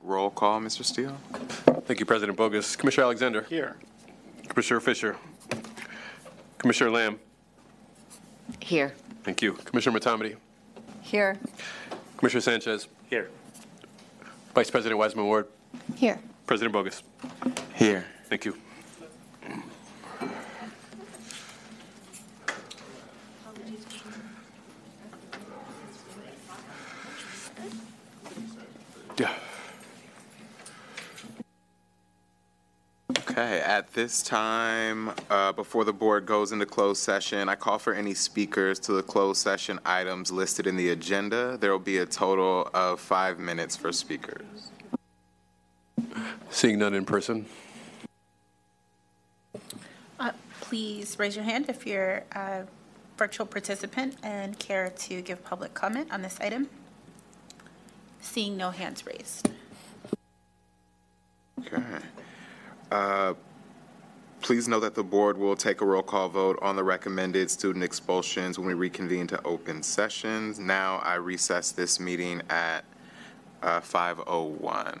Roll call, Mr. Steele. Thank you, President Boggess. Commissioner Alexander. Here. Commissioner Fisher. Commissioner Lamb. Here. Thank you. Commissioner Motamedi. Here. Commissioner Sanchez. Here. Vice President Weissman Ward. Here. President Boggess. Here. Thank you. Yeah. Okay, at this time, uh, before the board goes into closed session, I call for any speakers to the closed session items listed in the agenda. There will be a total of five minutes for speakers. Seeing none in person. Uh, Please raise your hand if you're a virtual participant and care to give public comment on this item. Seeing no hands raised. Okay. Uh, Please note that the board will take a roll call vote on the recommended student expulsions when we reconvene to open sessions. Now I recess this meeting at uh, 5:01.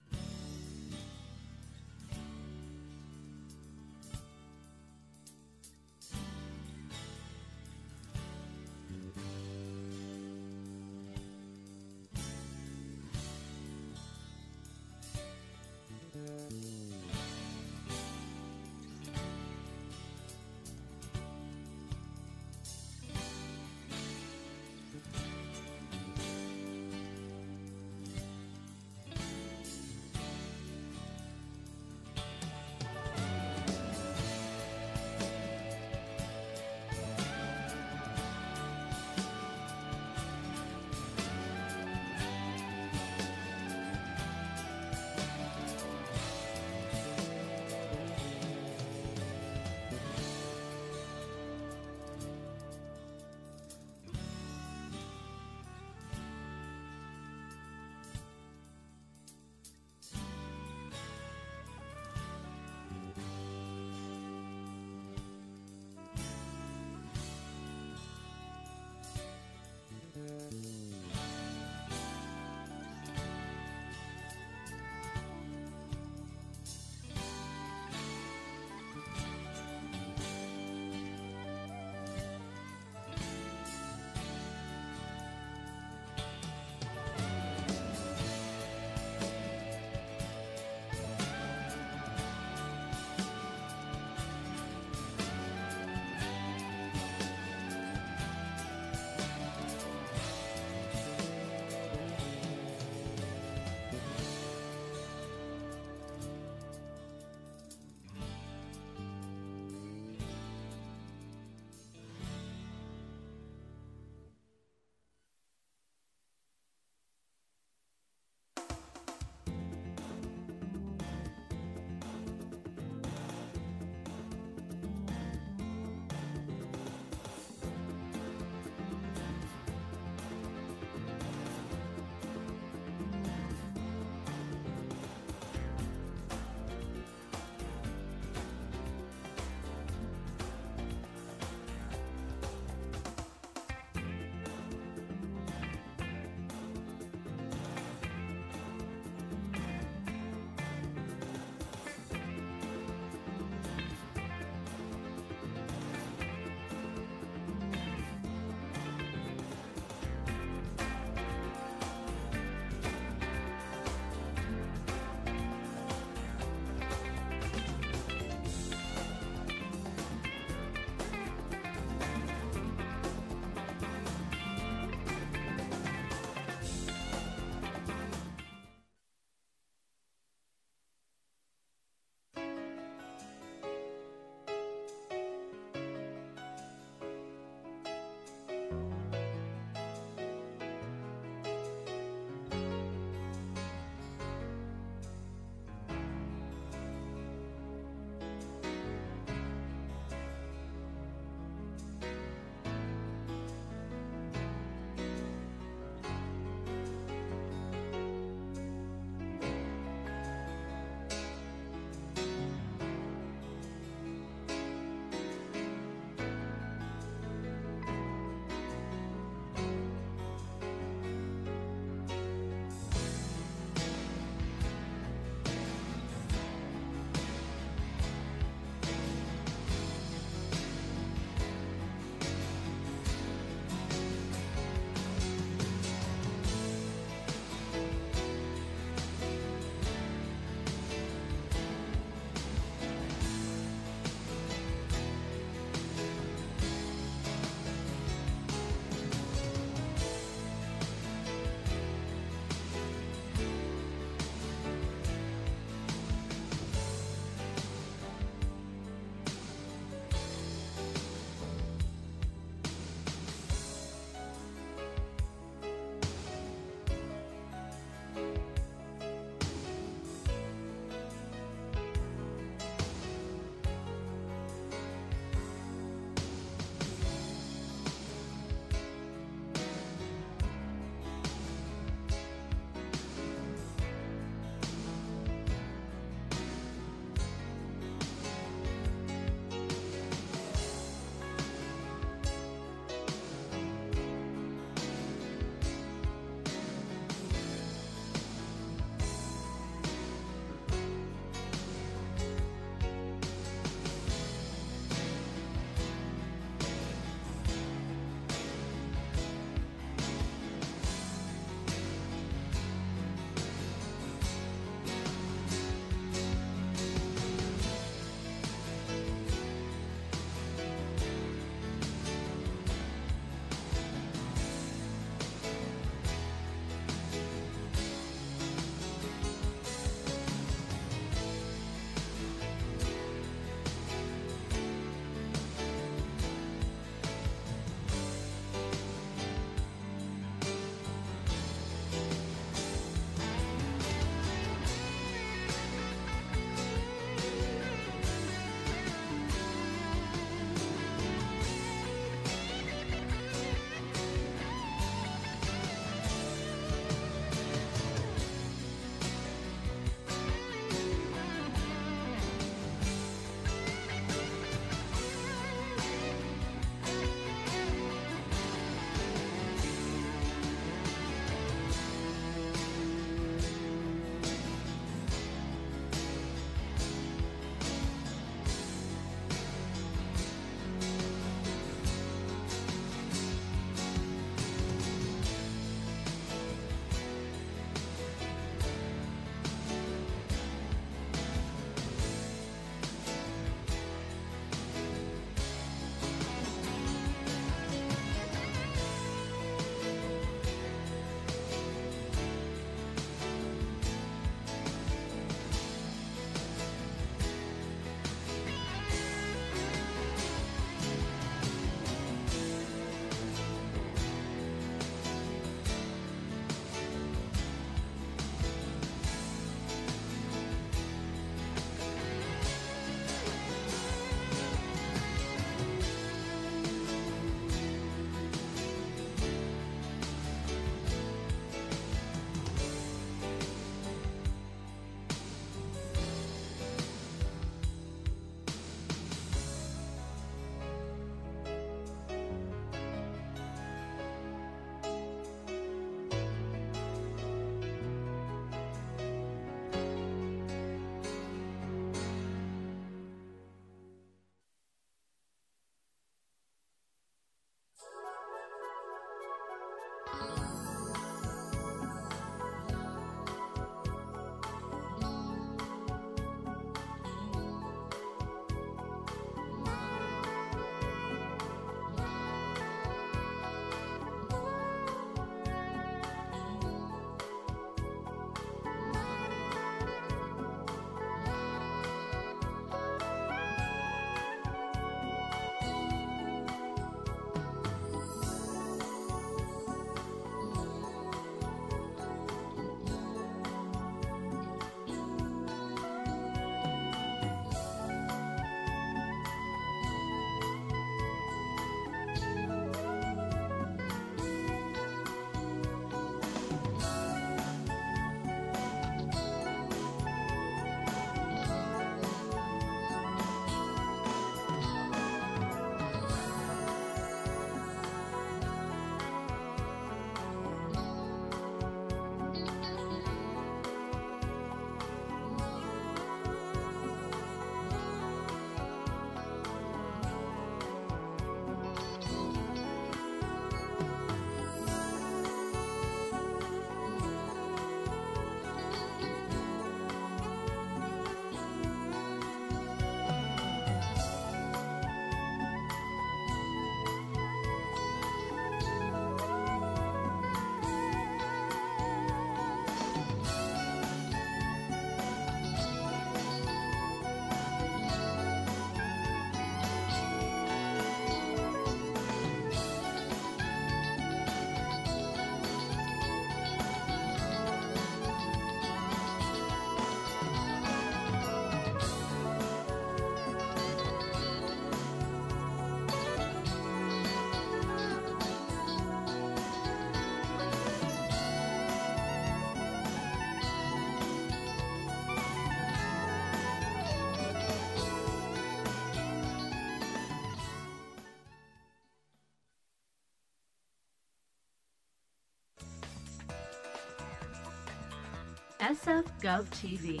SF Gov TV,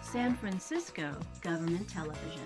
San Francisco Government Television.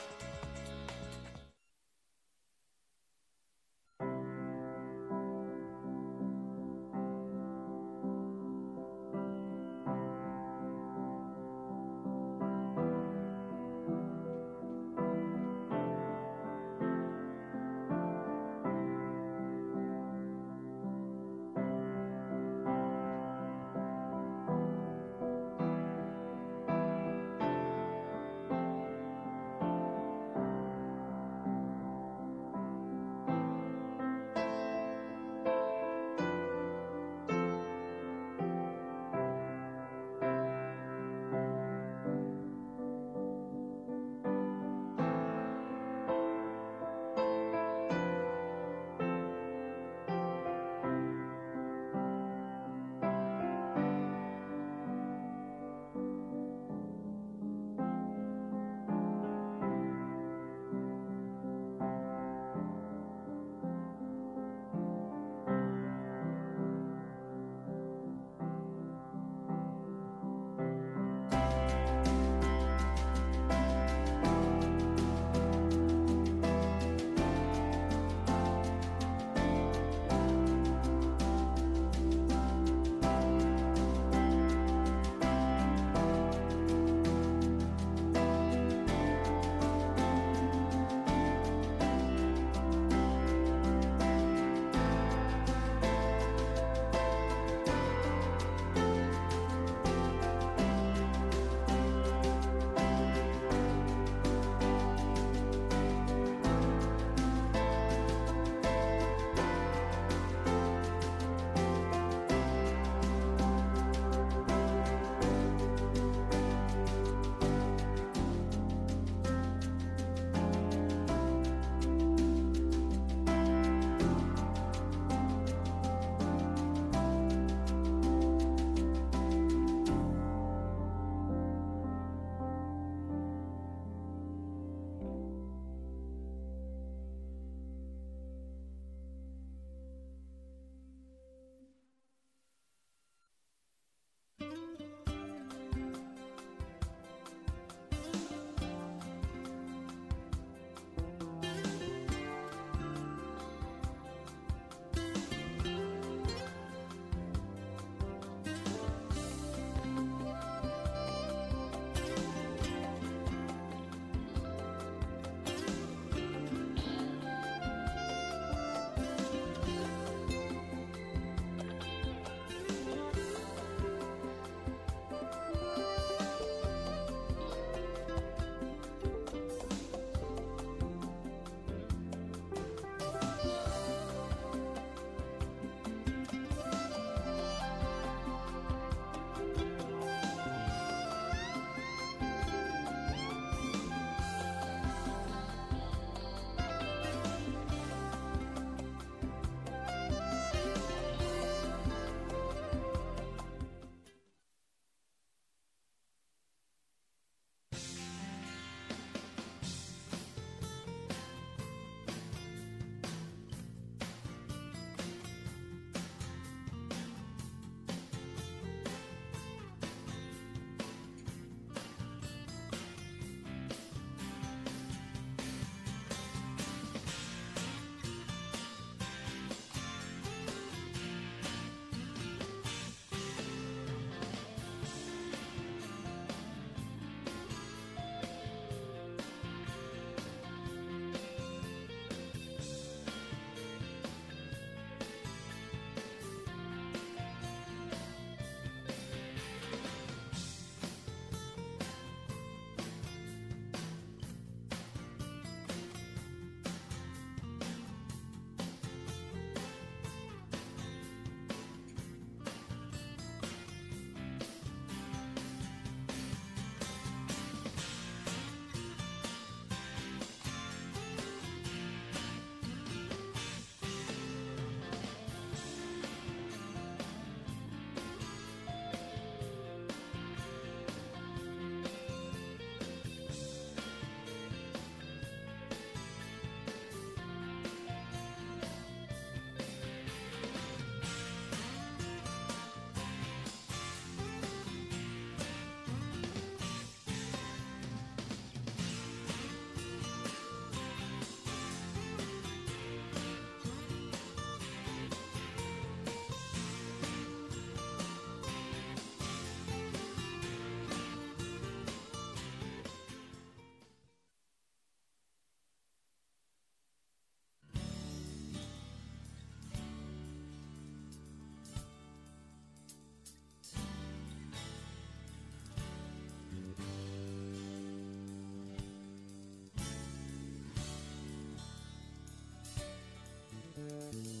Música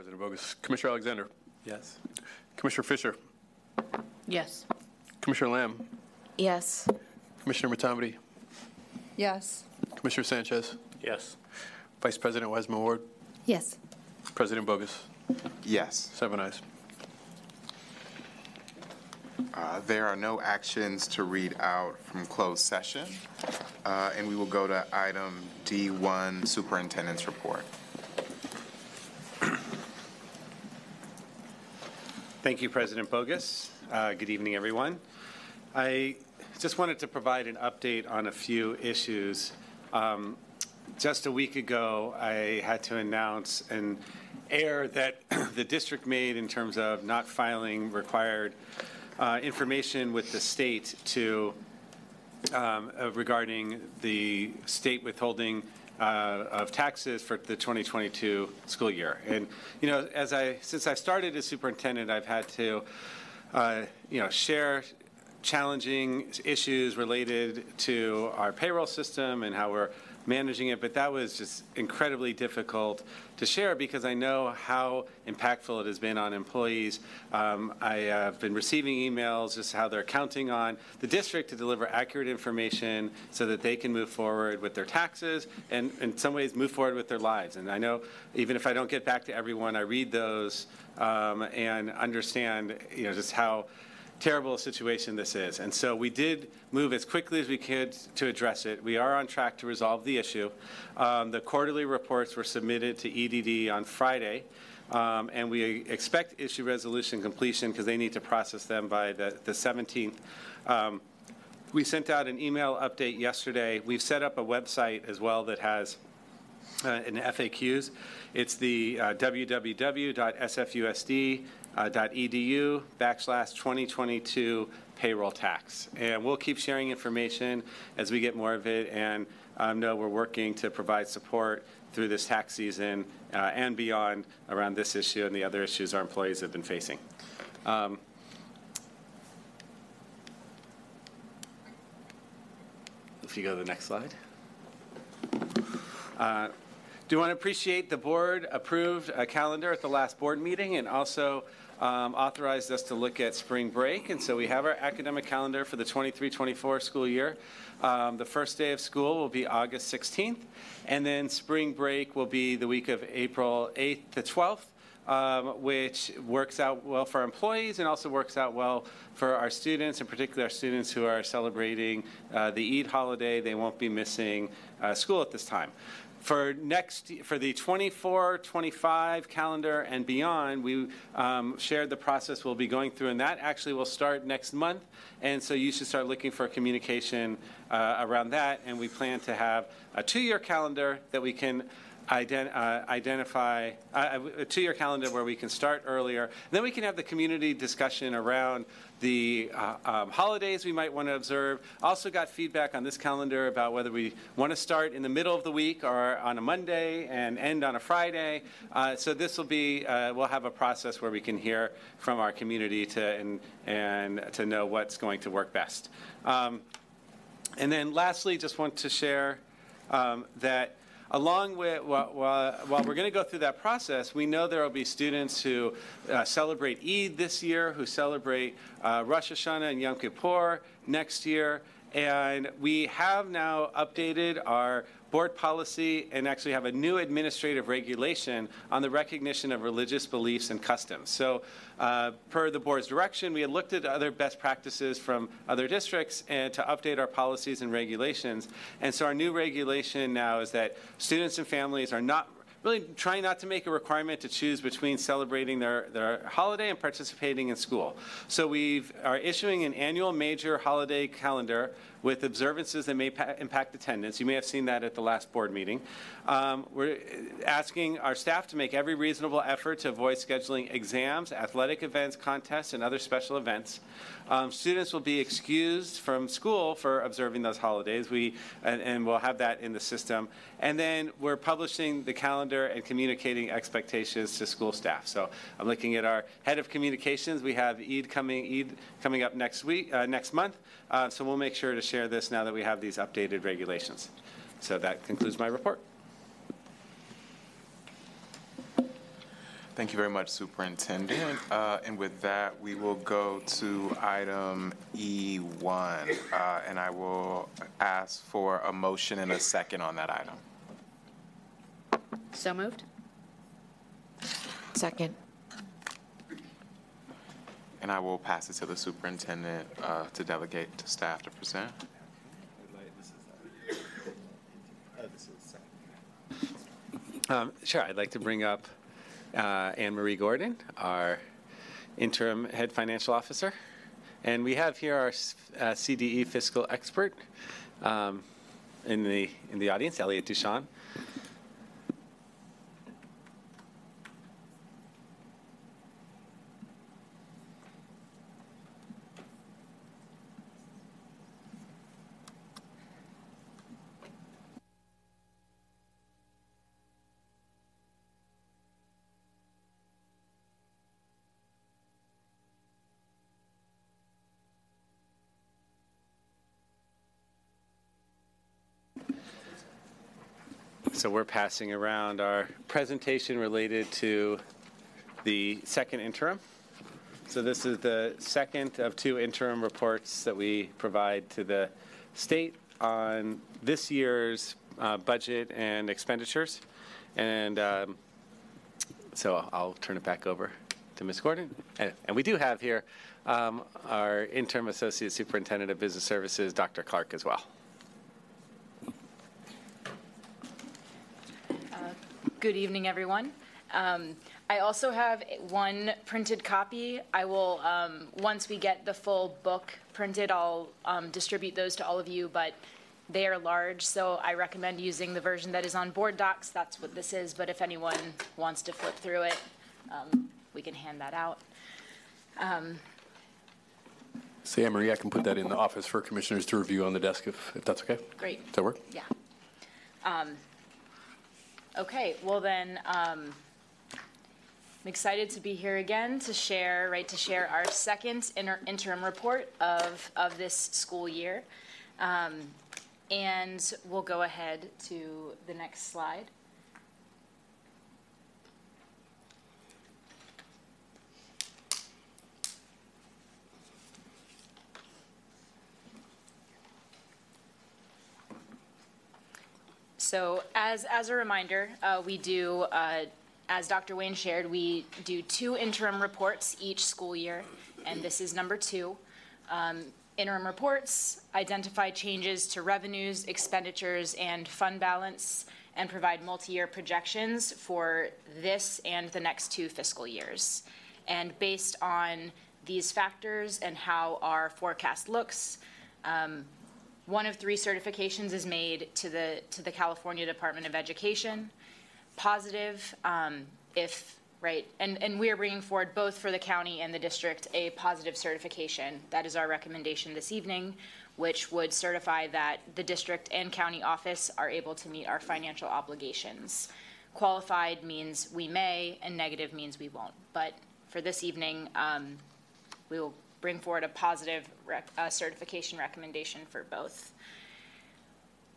President Boggess. Commissioner Alexander. Yes. Commissioner Fisher. Yes. Commissioner Lamb. Yes. Commissioner Motamedi. Yes. Commissioner Sanchez. Yes. Vice President Weissman Ward. Yes. President Boggess. Yes. Seven ayes. Uh, There are no actions to read out from closed session, Uh, and we will go to item D1, Superintendent's Report. Thank you, President Boggess. Uh, Good evening, everyone. I just wanted to provide an update on a few issues. Um, Just a week ago, I had to announce an error that the district made in terms of not filing required uh, information with the state to um, uh, regarding the state withholding uh, of taxes for the 2022 school year. And, you know, as I, since I started as superintendent, I've had to, uh, you know, share challenging issues related to our payroll system and how we're managing it, but that was just incredibly difficult to share because I know how impactful it has been on employees. Um, I have been receiving emails, just how they're counting on the district to deliver accurate information so that they can move forward with their taxes and in some ways move forward with their lives. And I know even if I don't get back to everyone, I read those um, and understand, you know, just how terrible situation this is. And so we did move as quickly as we could to address it. We are on track to resolve the issue. Um, the quarterly reports were submitted to EDD on Friday. Um, and we expect issue resolution completion because they need to process them by the, the 17th. Um, we sent out an email update yesterday. We've set up a website as well that has uh, in FAQs. It's the uh, www.sfusd.edu uh, backslash 2022 payroll tax. And we'll keep sharing information as we get more of it and um, know we're working to provide support through this tax season uh, and beyond around this issue and the other issues our employees have been facing. Um, If you go to the next slide. Uh, Do want to appreciate the board approved a calendar at the last board meeting and also um, authorized us to look at spring break. And so we have our academic calendar for the 23-24 school year. Um, The first day of school will be August 16th, and then spring break will be the week of April 8th to 12th um, which works out well for our employees and also works out well for our students, in particular our students who are celebrating uh, the Eid holiday. They won't be missing uh, school at this time. For next, for the 24, 25 calendar and beyond, we um, shared the process we'll be going through, and that actually will start next month. And so you should start looking for communication uh, around that. And we plan to have a two-year calendar that we can ident- uh, identify uh, a two-year calendar where we can start earlier. and Then we can have the community discussion around the uh, um, holidays we might want to observe. Also got feedback on this calendar about whether we want to start in the middle of the week or on a Monday and end on a Friday. Uh, so this will be uh, we'll have a process where we can hear from our community to and and to know what's going to work best. Um, and then lastly, just want to share um, that along with, while, while, we're going to go through that process, we know there will be students who uh, celebrate Eid this year, who celebrate uh, Rosh Hashanah and Yom Kippur next year. And we have now updated our board policy and actually have a new administrative regulation on the recognition of religious beliefs and customs. So, uh, per the board's direction, we had looked at other best practices from other districts and to update our policies and regulations. And so, our new regulation now is that students and families are not really trying not to make a requirement to choose between celebrating their, their holiday and participating in school. So we are issuing an annual major holiday calendar with observances that may pa- impact attendance. You may have seen that at the last board meeting. Um, we're asking our staff to make every reasonable effort to avoid scheduling exams, athletic events, contests, and other special events. Um, students will be excused from school for observing those holidays. We and, and we'll have that in the system. And then we're publishing the calendar and communicating expectations to school staff. So I'm looking at our head of communications. We have Eid coming Eid coming up next week, uh, next month. Uh, so we'll make sure to share this now that we have these updated regulations. So that concludes my report. Thank you very much, Superintendent. Uh, And with that, we will go to item E1, uh, and I will ask for a motion and a second on that item. So moved? Second. And I will pass it to the superintendent uh, to delegate to staff to present. Um, Sure, I'd like to bring up uh, Anne Marie Gordon, our interim head financial officer. And we have here our uh, CDE fiscal expert um, in the, in the audience, Elliot Duchan. So we're passing around our presentation related to the second interim. So this is the second of two interim reports that we provide to the state on this year's uh, budget and expenditures. And um, so I'll turn it back over to Ms. Gordon. And and we do have here um, our interim associate superintendent of business services, Dr. Clark, as well. Good evening, everyone. Um, I also have one printed copy. I will, um, once we get the full book printed, I'll um, distribute those to all of you, but they are large, so I recommend using the version that is on board docs. That's what this is, but if anyone wants to flip through it, um, we can hand that out. Say, Anne Marie, I can put that in the office for commissioners to review on the desk if, if that's okay? Great. Does that work? Yeah. Okay, well then, um, I'm excited to be here again to share, right, to share our second inter- interim report of, of this school year. Um, And we'll go ahead to the next slide. So as, as a reminder, uh, we do, uh, as Dr. Wayne shared, we do two interim reports each school year, and this is number two. Um, Interim reports identify changes to revenues, expenditures, and fund balance, and provide multi-year projections for this and the next two fiscal years. And based on these factors and how our forecast looks, one of three certifications is made to the, to the California Department of Education. Positive, um, if, right, and, and we are bringing forward both for the county and the district a positive certification. That is our recommendation this evening, which would certify that the district and county office are able to meet our financial obligations. Qualified means we may, and negative means we won't. But for this evening, um, we will bring forward a positive rec- uh, certification recommendation for both.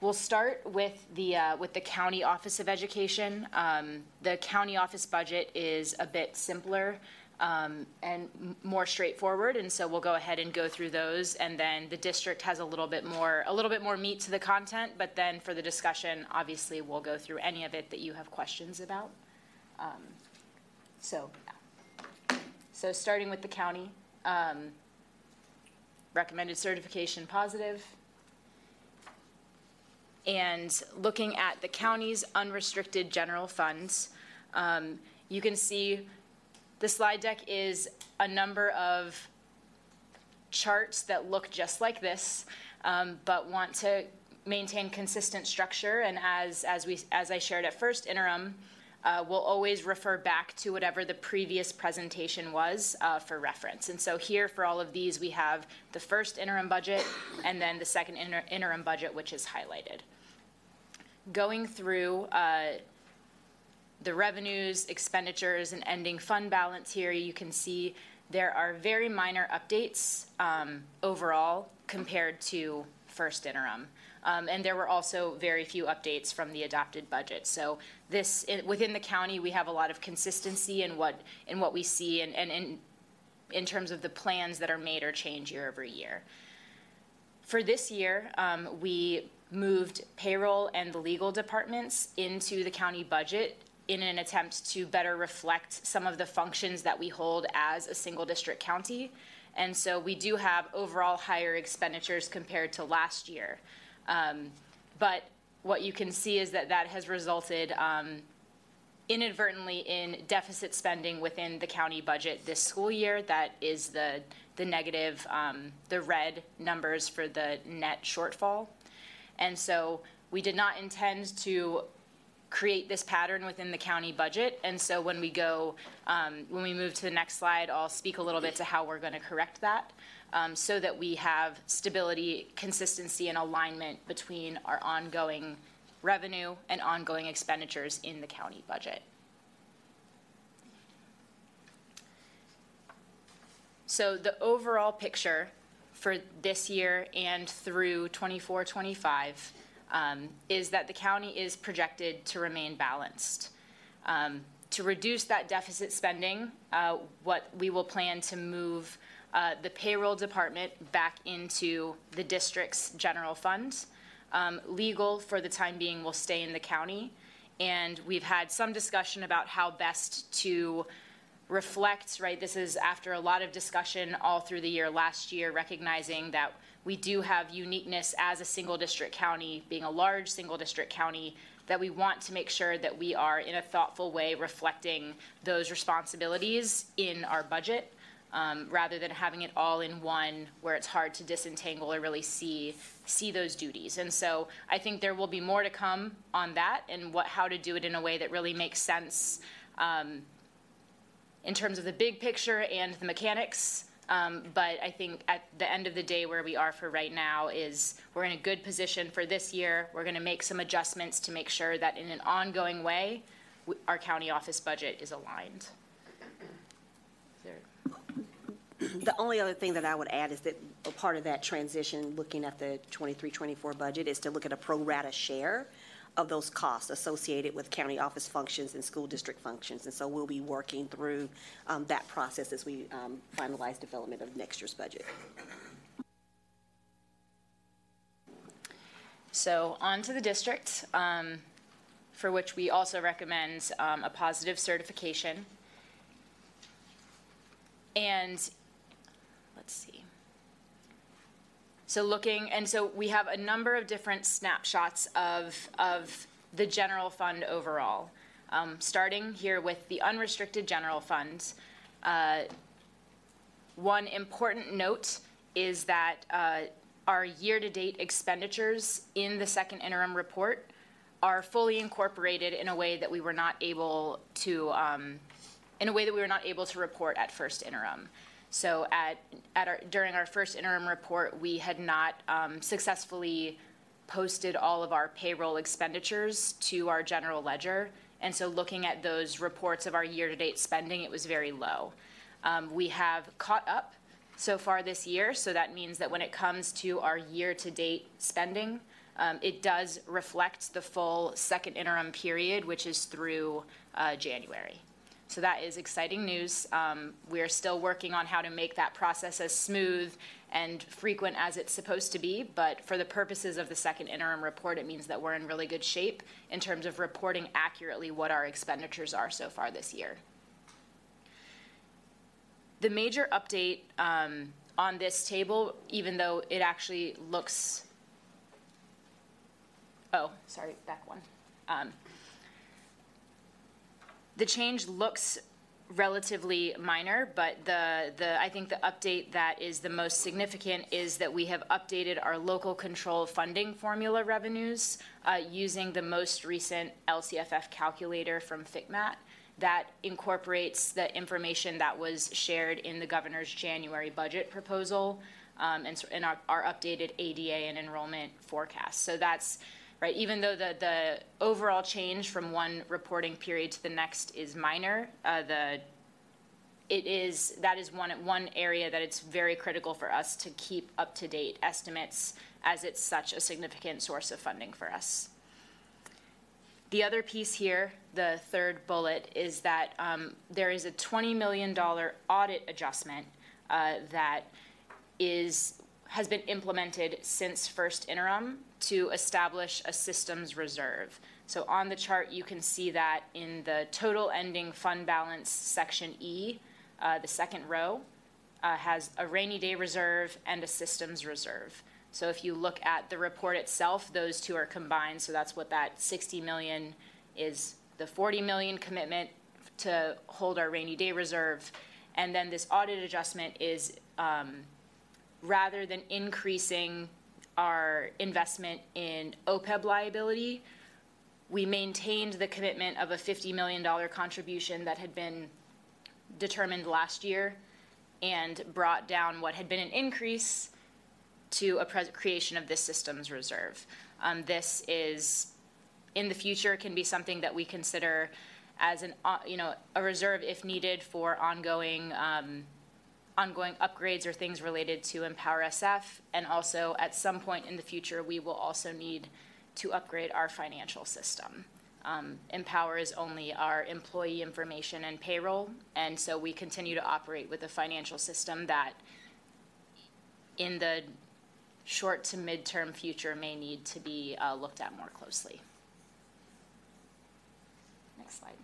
We'll start with the, uh, with the County Office of Education. Um, The county office budget is a bit simpler um, and m- more straightforward, and so we'll go ahead and go through those. And then the district has a little bit more, a little bit more meat to the content, but then for the discussion, obviously, we'll go through any of it that you have questions about. Um, So, so starting with the county, um, recommended certification positive. And looking at the county's unrestricted general funds, um, you can see the slide deck is a number of charts that look just like this, um, but want to maintain consistent structure. And as, as we, as I shared at first interim, uh, we'll always refer back to whatever the previous presentation was uh, for reference. And so here, for all of these, we have the first interim budget and then the second inter- interim budget, which is highlighted. Going through uh, the revenues, expenditures, and ending fund balance here, you can see there are very minor updates um, overall compared to first interim. Um, and there were also very few updates from the adopted budget. So this, within the county, we have a lot of consistency in what, in what we see and, and in, in terms of the plans that are made or change year over year. For this year, um, we moved payroll and the legal departments into the county budget in an attempt to better reflect some of the functions that we hold as a single district county. And so we do have overall higher expenditures compared to last year. Um, But what you can see is that that has resulted um, inadvertently in deficit spending within the county budget this school year. That is the, the negative, um, the red numbers for the net shortfall. And so we did not intend to create this pattern within the county budget. And so when we go, um, when we move to the next slide, I'll speak a little bit to how we're going to correct that um, so that we have stability, consistency, and alignment between our ongoing revenue and ongoing expenditures in the county budget. So the overall picture for this year and through 24, 25 um, is that the county is projected to remain balanced. Um, To reduce that deficit spending, uh, what we will plan to move uh, the payroll department back into the district's general fund. Um, Legal, for the time being, will stay in the county. And we've had some discussion about how best to reflect, right, this is after a lot of discussion all through the year last year, recognizing that we do have uniqueness as a single district county, being a large single district county, that we want to make sure that we are in a thoughtful way reflecting those responsibilities in our budget, um, rather than having it all in one where it's hard to disentangle or really see, see those duties. And so I think there will be more to come on that and what, how to do it in a way that really makes sense in terms of the big picture and the mechanics. Um, but I think at the end of the day, where we are for right now is we're in a good position for this year. We're going to make some adjustments to make sure that in an ongoing way, our county office budget is aligned. Is there- The only other thing that I would add is that a part of that transition, looking at the 23-24 budget, is to look at a pro rata share of those costs associated with county office functions and school district functions. And so we'll be working through um, that process as we um, finalize development of next year's budget. So on to the district, um, for which we also recommend um, a positive certification. And, let's see. So looking, and so we have a number of different snapshots of, of the general fund overall. Um, Starting here with the unrestricted general funds. Uh, One important note is that uh, our year-to-date expenditures in the second interim report are fully incorporated in a way that we were not able to, um, in a way that we were not able to report at first interim. So at, at our, during our first interim report, we had not um, successfully posted all of our payroll expenditures to our general ledger. And so looking at those reports of our year-to-date spending, it was very low. Um, We have caught up so far this year, so that means that when it comes to our year-to-date spending, um, it does reflect the full second interim period, which is through uh, January. So that is exciting news. Um, We are still working on how to make that process as smooth and frequent as it's supposed to be, but for the purposes of the second interim report, it means that we're in really good shape in terms of reporting accurately what our expenditures are so far this year. The major update um, on this table, even though it actually looks, oh, sorry, back one. Um, The change looks relatively minor, but the, the, I think the update that is the most significant is that we have updated our local control funding formula revenues uh, using the most recent LCFF calculator from FCMAT that incorporates the information that was shared in the governor's January budget proposal um, and, and our, our updated ADA and enrollment forecast. So that's, right, even though the, the overall change from one reporting period to the next is minor, uh, the it is, that is one, one area that it's very critical for us to keep up-to-date estimates as it's such a significant source of funding for us. The other piece here, the third bullet, is that um, there is a $20 million audit adjustment uh, that is, has been implemented since first interim to establish a systems reserve. So on the chart, you can see that in the total ending fund balance, section E, uh, the second row, uh, has a rainy day reserve and a systems reserve. So if you look at the report itself, those two are combined, so that's what that 60 million is, the 40 million commitment to hold our rainy day reserve. And then this audit adjustment is, um, rather than increasing our investment in OPEB liability, we maintained the commitment of a $50 million contribution that had been determined last year and brought down what had been an increase to a creation of this systems reserve. Um, this is, in the future, can be something that we consider as an, uh, you know, a reserve if needed for ongoing, um, ongoing upgrades or things related to Empower SF. And also, at some point in the future, we will also need to upgrade our financial system. Um, Empower is only our employee information and payroll, and so we continue to operate with a financial system that in the short to midterm future may need to be uh, looked at more closely. Next slide.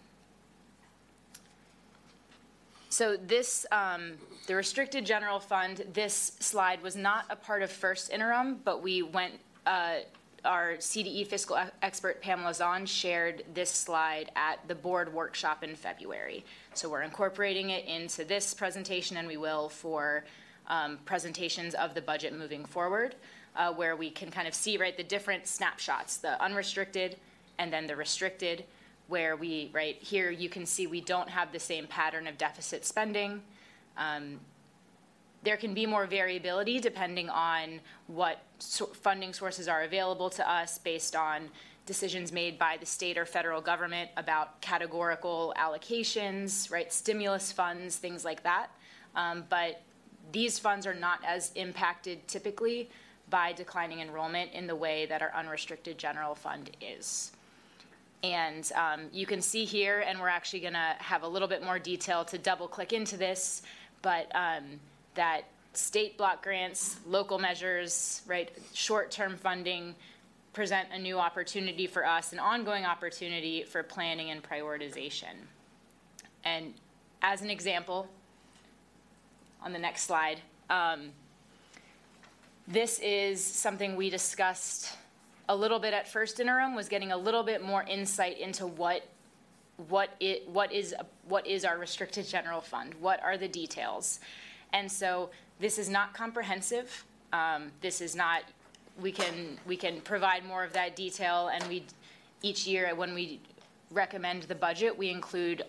So this, um, the restricted general fund, this slide was not a part of first interim, but we went, uh, our CDE fiscal expert Pamela Zahn shared this slide at the board workshop in February. So we're incorporating it into this presentation, and we will for um, presentations of the budget moving forward, uh, where we can kind of see, right, the different snapshots, the unrestricted and then the restricted, where we, right, here you can see we don't have the same pattern of deficit spending. Um, there can be more variability depending on what so- funding sources are available to us based on decisions made by the state or federal government about categorical allocations, right, stimulus funds, things like that. Um, but these funds are not as impacted typically by declining enrollment in the way that our unrestricted general fund is. And um, you can see here, and we're actually going to have a little bit more detail to double click into this, but um, that state block grants, local measures, right, short term funding present a new opportunity for us, an ongoing opportunity for planning and prioritization. And as an example, on the next slide, um, this is something we discussed a little bit at first interim was getting a little bit more insight into what what it what is what is our restricted general fund? What are the details? And so this is not comprehensive. Um, this is not we can we can provide more of that detail and we each year when we recommend the budget we include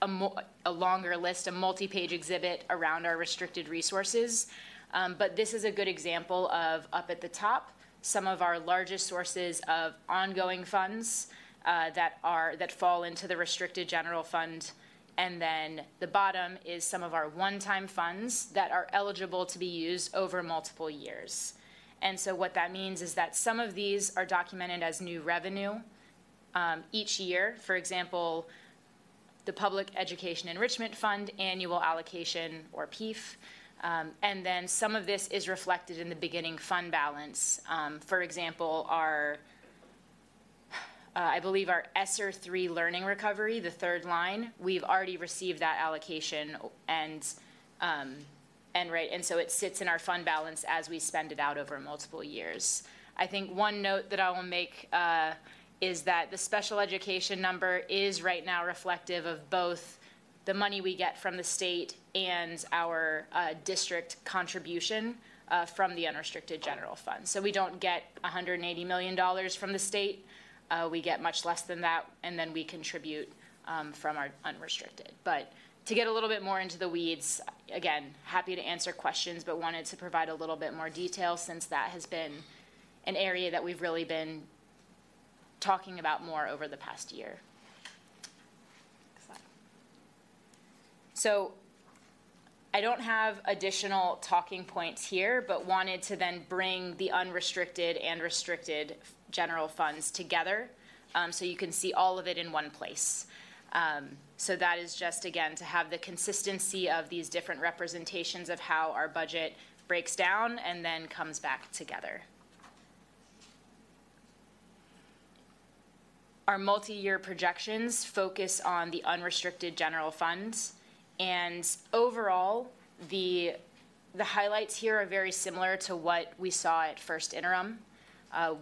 a, mo- a longer list a multi-page exhibit around our restricted resources. Um, but this is a good example of up at the top some of our largest sources of ongoing funds uh, that are that fall into the restricted general fund. And then the bottom is some of our one-time funds that are eligible to be used over multiple years. And so what that means is that some of these are documented as new revenue um, each year. For example the public education enrichment fund annual allocation or PEEF um, and then some of this is reflected in the beginning fund balance. Um, for example, our, uh, I believe our ESSER 3 learning recovery, the third line, we've already received that allocation and, um, and right, and so it sits in our fund balance as we spend it out over multiple years. I think one note that I will make uh, is that the special education number is right now reflective of both the money we get from the state and our uh, district contribution uh, from the unrestricted general fund. So we don't get $180 million from the state. Uh, we get much less than that, and then we contribute um, from our unrestricted. But to get a little bit more into the weeds, again, happy to answer questions, but wanted to provide a little bit more detail since that has been an area that we've really been talking about more over the past year. So I don't have additional talking points here, but wanted to then bring the unrestricted and restricted general funds together, um, so you can see all of it in one place. Um, So that is just, again, to have the consistency of these different representations of how our budget breaks down and then comes back together. Our multi-year projections focus on the unrestricted general funds. And overall, the, the highlights here are very similar to what we saw at first interim. Uh,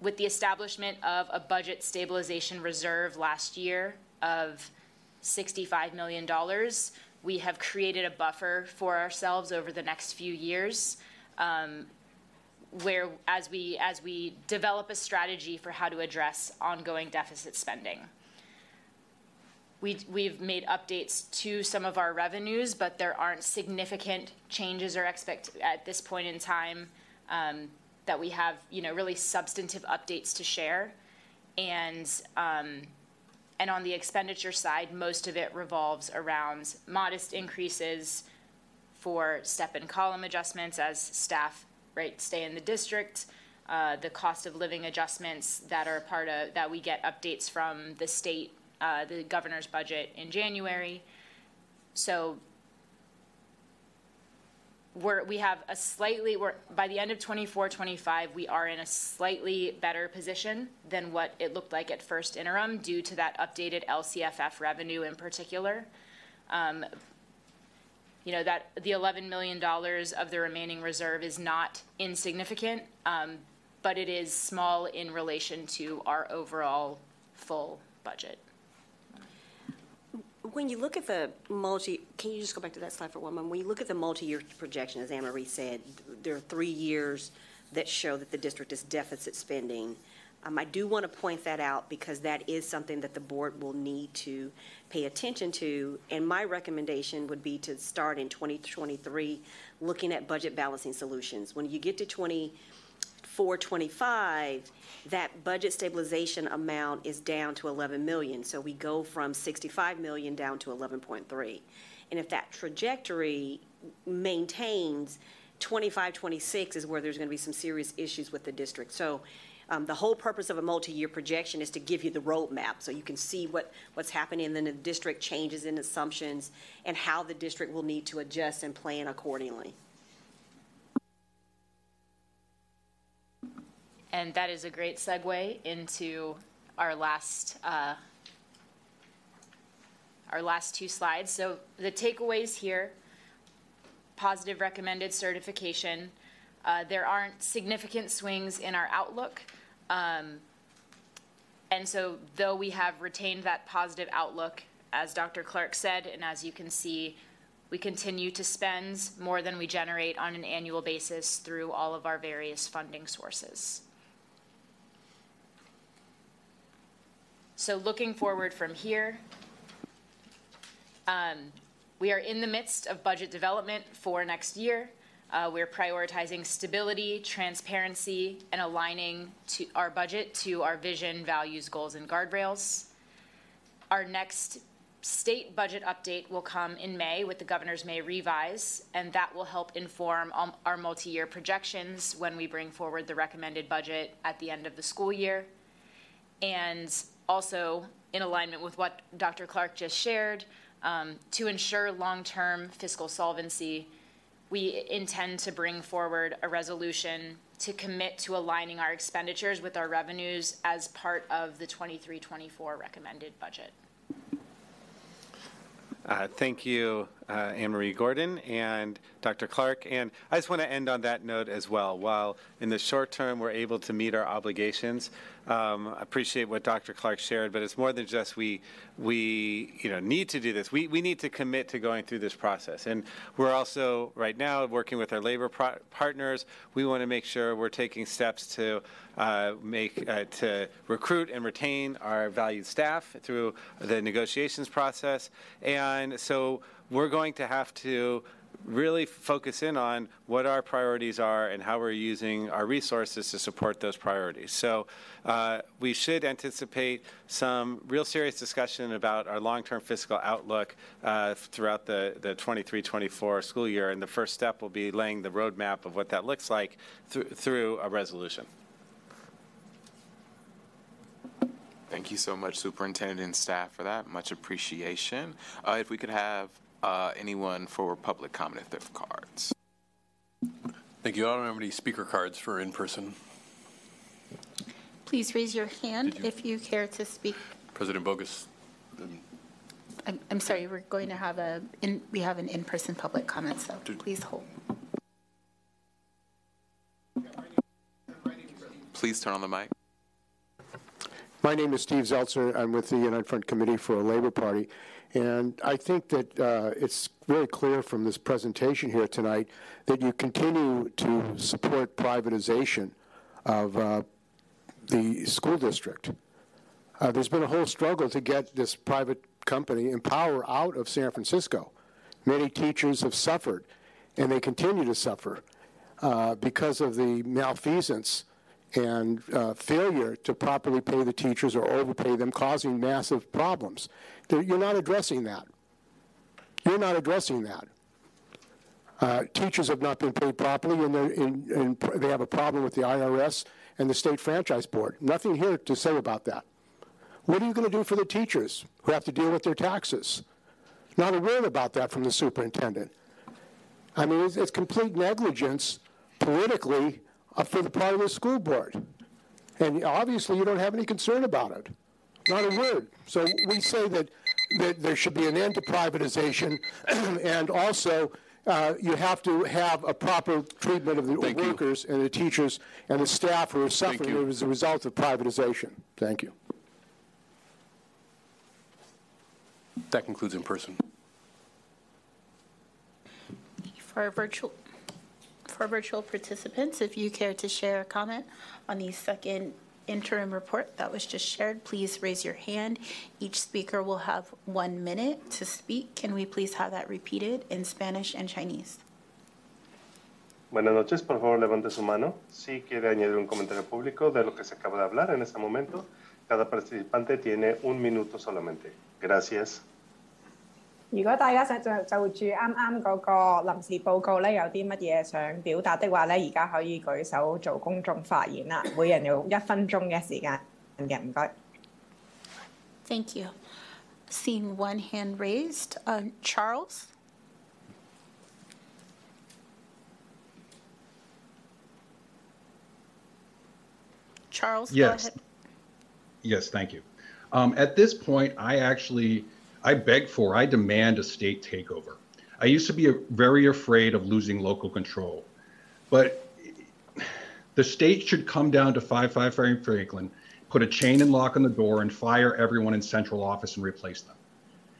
With the establishment of a budget stabilization reserve last year of $65 million, we have created a buffer for ourselves over the next few years um, where, as we, as we develop a strategy for how to address ongoing deficit spending. We, we've made updates to some of our revenues, but there aren't significant changes or expect, at this point in time, um, that we have, you know, really substantive updates to share. And, um, and on the expenditure side, most of it revolves around modest increases for step and column adjustments as staff, right, stay in the district. Uh, the cost of living adjustments that are part of, that we get updates from the state, uh, the governor's budget in January. So we're, we have a slightly, we're, by the end of 24, 25, we are in a slightly better position than what it looked like at first interim due to that updated LCFF revenue in particular. Um, You know, that, the $11 million of the remaining reserve is not insignificant, um, but it is small in relation to our overall full budget. When you look at the multi, can you just go back to that slide for one moment? When you look at the multi-year projection, as Anne Marie said, there are three years that show that the district is deficit spending. Um, I do want to point that out because that is something that the board will need to pay attention to. And my recommendation would be to start in 2023, looking at budget balancing solutions. When you get to 24, 25, that budget stabilization amount is down to 11 million. So we go from 65 million down to 11.3. And if that trajectory maintains, 25, 26 is where there's going to be some serious issues with the district. So um, the whole purpose of a multi-year projection is to give you the roadmap, so you can see what, what's happening, and then the district changes in assumptions, and how the district will need to adjust and plan accordingly. And that is a great segue into our last, uh, our last two slides. So the takeaways here, positive recommended certification. Uh, There aren't significant swings in our outlook. Um, And so though we have retained that positive outlook, as Dr. Clark said, and as you can see, we continue to spend more than we generate on an annual basis through all of our various funding sources. So looking forward from here, um, we are in the midst of budget development for next year. Uh, We're prioritizing stability, transparency, and aligning our budget to our vision, values, goals, and guardrails. Our next state budget update will come in May with the governor's May revise, and that will help inform um, our multi-year projections when we bring forward the recommended budget at the end of the school year. And also, in alignment with what Dr. Clark just shared, um, to ensure long-term fiscal solvency, we intend to bring forward a resolution to commit to aligning our expenditures with our revenues as part of the 23-24 recommended budget. Uh, Thank you, uh, Anne Marie Gordon and Dr. Clark. And I just want to end on that note as well. While in the short term, we're able to meet our obligations, um, I appreciate what Dr. Clark shared, but it's more than just we, we, you know, need to do this. We, we need to commit to going through this process. And we're also, right now, working with our labor pro- partners. We want to make sure we're taking steps to uh, make, uh, to recruit and retain our valued staff through the negotiations process. And so we're going to have to really focus in on what our priorities are and how we're using our resources to support those priorities. So uh, we should anticipate some real serious discussion about our long-term fiscal outlook uh, throughout the, the 23-24 school year. And the first step will be laying the roadmap of what that looks like through, through a resolution. Thank you so much, Superintendent and staff, for that. Much appreciation. Uh, If we could have uh, anyone for public comment if they have cards. Thank you. I don't have any speaker cards for in-person. Please raise your hand you- if you care to speak. President Boggess, I'm, I'm sorry, we're going to have a, in we have an in-person public comment, so Did- please hold. Please turn on the mic. My name is Steve Zeltzer. I'm with the United Front Committee for a Labor Party. And I think that uh, it's very clear from this presentation here tonight that you continue to support privatization of uh, the school district. Uh, there's been a whole struggle to get this private company, Empower, out of San Francisco. Many teachers have suffered, and they continue to suffer uh, because of the malfeasance and uh, failure to properly pay the teachers or overpay them, causing massive problems. You're not addressing that. You're not addressing that. Uh, teachers have not been paid properly, and, in, they have a problem with the IRS and the state franchise board. Nothing here to say about that. What are you going to do for the teachers who have to deal with their taxes? Not a word about that from the superintendent. I mean, it's, it's complete negligence politically for the part of the school board. And obviously, you don't have any concern about it. Not a word. So we say that, that there should be an end to privatization, and also uh, you have to have a proper treatment of the Thank you. workers and the teachers and the staff who are suffering as a result of privatization. Thank you. that concludes in-person. For our virtual, for virtual participants, if you care to share a comment on the second interim report that was just shared, please raise your hand. Each speaker will have one minute to speak. Can we please have that repeated in Spanish and Chinese? Buenas noches, por favor levante su mano. Si quiere añadir un comentario público de lo que se acaba de hablar en este momento, cada participante tiene un minuto solamente. Gracias. 如果大家想就就住啱啱嗰個臨時報告咧，有啲乜嘢想表達的話咧，而家可以舉手做公眾發言啦。每人有一分鐘嘅時間嘅，唔該。Thank you. Seeing one hand raised, uh, Charles? Charles, go Yes. ahead. Yes, thank you. Um, at this point, I actually, I beg for, I demand a state takeover. I used to be very afraid of losing local control, but the state should come down to 555 Franklin, put a chain and lock on the door, and fire everyone in central office and replace them.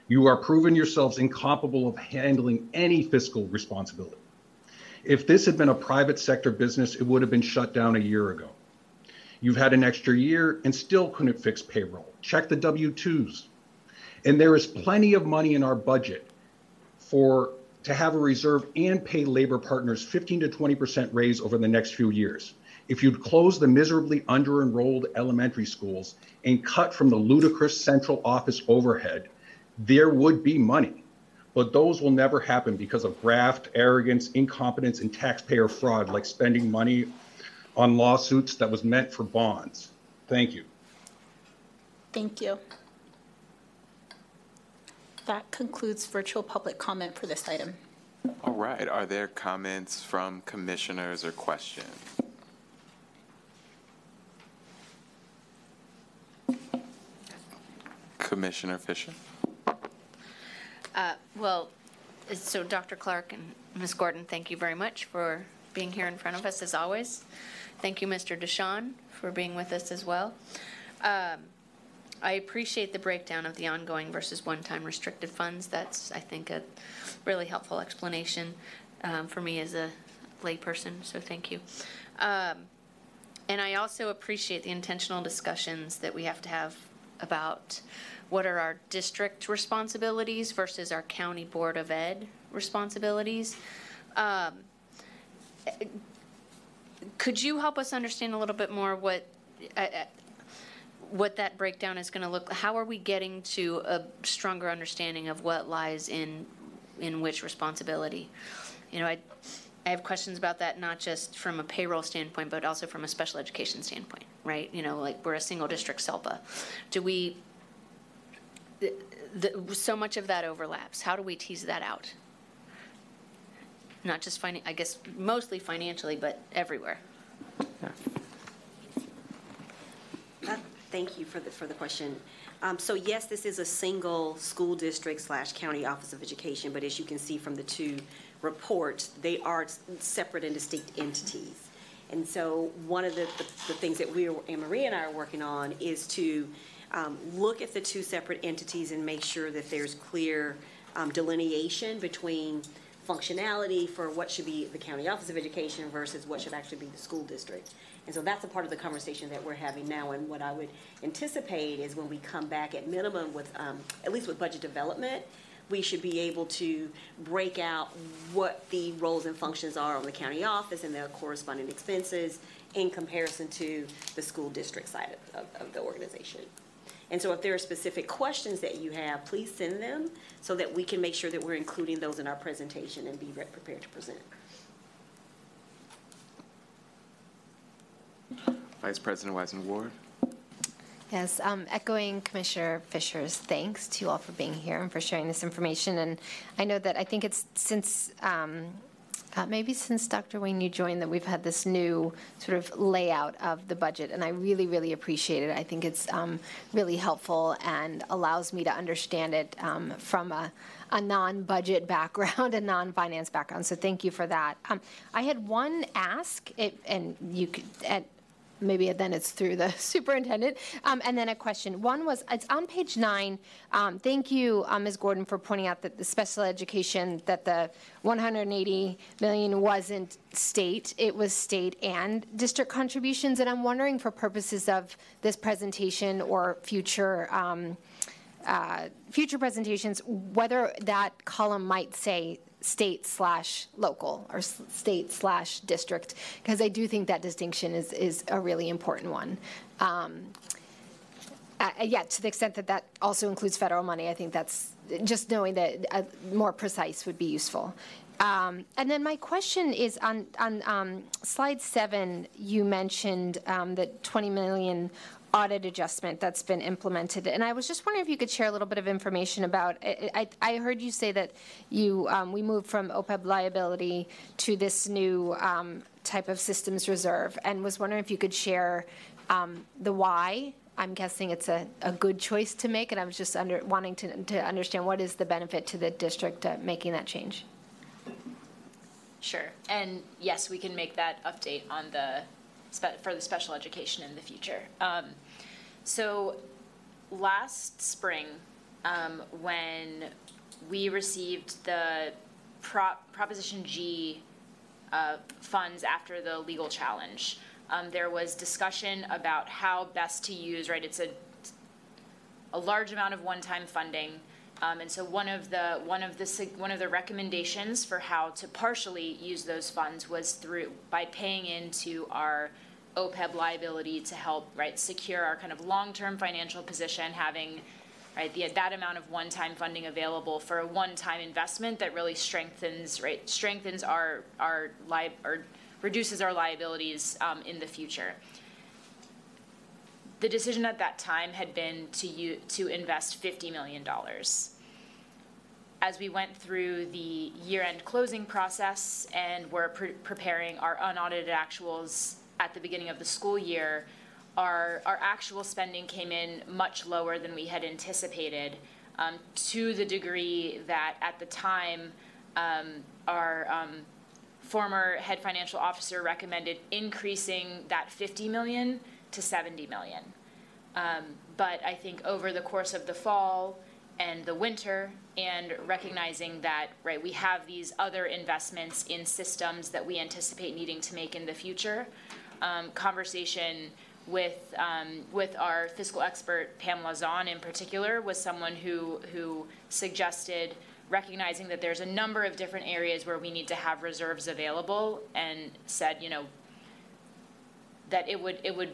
You are proving yourselves incapable of handling any fiscal responsibility. If this had been a private sector business, it would have been shut down a year ago. You've had an extra year and still couldn't fix payroll. Check the W 2s. And there is plenty of money in our budget for to have a reserve and pay labor partners 15 to 20% raise over the next few years. If you'd close the miserably under enrolled elementary schools and cut from the ludicrous central office overhead, there would be money. But those will never happen because of graft, arrogance, incompetence, and taxpayer fraud, like spending money on lawsuits that was meant for bonds. Thank you. Thank you. That concludes virtual public comment for this item. All right. Are there comments from commissioners or questions? Commissioner Fisher? Well, so Dr. Clark and Ms. Gordon, thank you very much for being here in front of us as always. Thank you, Mr. Duchon, for being with us as well. Um, I appreciate the breakdown of the ongoing versus one-time restricted funds. That's, I think, a really helpful explanation um, for me as a layperson, so thank you. Um, And I also appreciate the intentional discussions that we have to have about what are our district responsibilities versus our county board of ed responsibilities. Um, Could you help us understand a little bit more what, uh, uh, what that breakdown is going to look? How are we getting to a stronger understanding of what lies in, in which responsibility? You know, I, I have questions about that, not just from a payroll standpoint, but also from a special education standpoint, right? You know, like, we're a single district SELPA. Do we, the, the, so much of that overlaps. How do we tease that out? Not just finding, I guess, mostly financially, but everywhere. Uh, Thank you for the, for the question. Um, So yes, this is a single school district slash county office of education, but as you can see from the two reports, they are separate and distinct entities. And so one of the, the the things that we, Anne Marie and I are working on is to um, look at the two separate entities and make sure that there's clear um, delineation between functionality for what should be the county office of education versus what should actually be the school district. And so that's a part of the conversation that we're having now, and what I would anticipate is when we come back at minimum with, um, at least with budget development, we should be able to break out what the roles and functions are on the county office and their corresponding expenses in comparison to the school district side of, of, of the organization. And so if there are specific questions that you have, please send them so that we can make sure that we're including those in our presentation and be prepared to present. Vice President Weissman Ward. Yes, um, echoing Commissioner Fisher's thanks to you all for being here and for sharing this information. And I know that I think it's since, um, uh, maybe since Dr. Wayne, you joined, that we've had this new sort of layout of the budget, and I really, really appreciate it. I think it's um, really helpful and allows me to understand it um, from a, a non-budget background, a non-finance background. So thank you for that. Um, I had one ask, it, and you could, at, maybe then it's through the superintendent. Um, and then a question. One was, it's on page nine. Um, thank you, uh, Ms. Gordon, for pointing out that the special education, that the 180 million wasn't state, it was state and district contributions. And I'm wondering for purposes of this presentation or future, um, uh, future presentations, whether that column might say state slash local or state slash district, because I do think that distinction is, is a really important one. Um, uh, Yeah, to the extent that that also includes federal money, I think that's, just knowing that uh, more precise would be useful. Um, And then my question is on, on um, slide seven, you mentioned um, the 20 million audit adjustment that's been implemented. And I was just wondering if you could share a little bit of information about, I, I I heard you say that you, um, we moved from OPEB liability to this new um, type of systems reserve, and was wondering if you could share um, the why. I'm guessing it's a, a good choice to make, and I was just under, wanting to, to understand what is the benefit to the district uh, making that change? Sure. And yes, we can make that update on the, for the special education in the future. Um, So last spring, um, when we received the Prop, Proposition G uh, funds after the legal challenge, um, there was discussion about how best to use, right, it's a, a large amount of one-time funding. Um, and so one of the, one of the, one of the recommendations for how to partially use those funds was through, by paying into our OPEB liability to help, right, secure our kind of long-term financial position, having, right, the, that amount of one-time funding available for a one-time investment that really strengthens, right, strengthens our, our li, or reduces our liabilities, um, in the future the decision at that time had been to u- to invest $50 million. As we went through the year-end closing process and were pre- preparing our unaudited actuals at the beginning of the school year, our, our actual spending came in much lower than we had anticipated, um, to the degree that at the time, um, our um, former head financial officer recommended increasing that 50 million to 70 million. Um, But I think over the course of the fall and the winter, and recognizing that, right, we have these other investments in systems that we anticipate needing to make in the future, um, conversation with, um, with our fiscal expert Pamela Zahn in particular was someone who, who suggested recognizing that there's a number of different areas where we need to have reserves available and said, you know, that it would, it would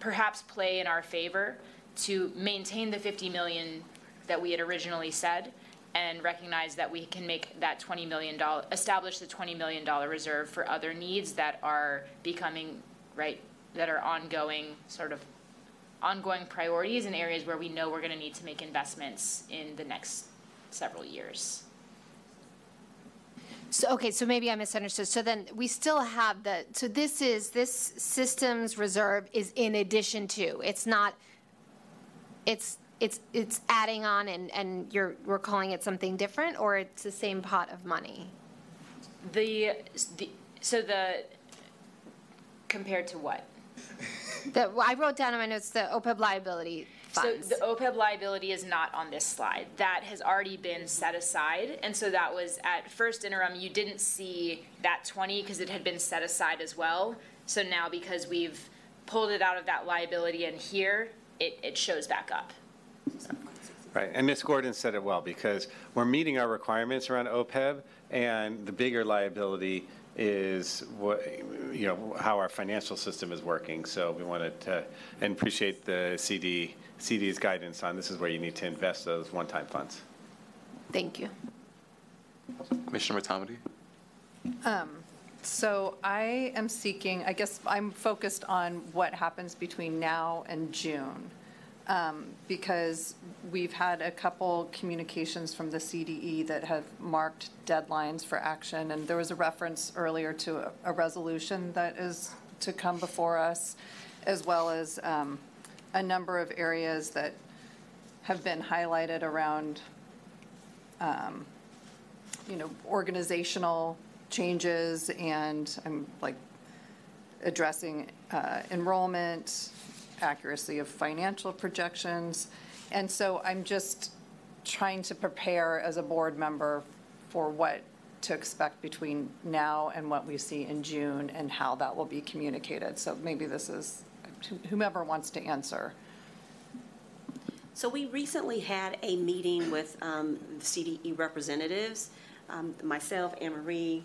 perhaps play in our favor to maintain the 50 million that we had originally said and recognize that we can make that $20 million, establish the $20 million reserve for other needs that are becoming, right, that are ongoing, sort of ongoing priorities in areas where we know we're going to need to make investments in the next several years. So, okay, so maybe I misunderstood. So then we still have the, so this is, this systems reserve is in addition to, it's not, it's, it's, it's adding on and, and you're, we're calling it something different or it's the same pot of money? The, the, so the, compared to what? The, well, I wrote down in my notes the OPEB liability funds. So the OPEB liability is not on this slide. That has already been set aside. And so that was at first interim, you didn't see that 20 because it had been set aside as well. So now because we've pulled it out of that liability and here, it, it shows back up. Right, and Ms. Gordon said it well, because we're meeting our requirements around OPEB, and the bigger liability is what, you know, how our financial system is working. So we wanted to, and appreciate the CD, CD's guidance on this is where you need to invest those one-time funds. Thank you. Commissioner Motamedi? Um, so I am seeking, I guess I'm focused on what happens between now and June. Um, Because we've had a couple communications from the CDE that have marked deadlines for action. And there was a reference earlier to a- a resolution that is to come before us, as well as um, a number of areas that have been highlighted around um, you know, organizational changes and I'm like addressing uh, enrollment, accuracy of financial projections. And so I'm just trying to prepare as a board member for what to expect between now and what we see in June and how that will be communicated. So maybe this is whomever wants to answer. So we recently had a meeting with um, CDE representatives, um, myself, Anne Marie,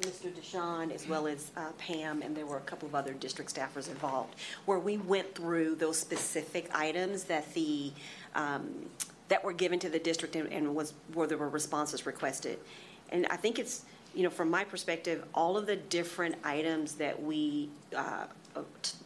Mr. Duchon, as well as uh, Pam, and there were a couple of other district staffers involved, where we went through those specific items that the, um, that were given to the district and- and was, where there were responses requested. And I think it's, you know, from my perspective, all of the different items that we uh,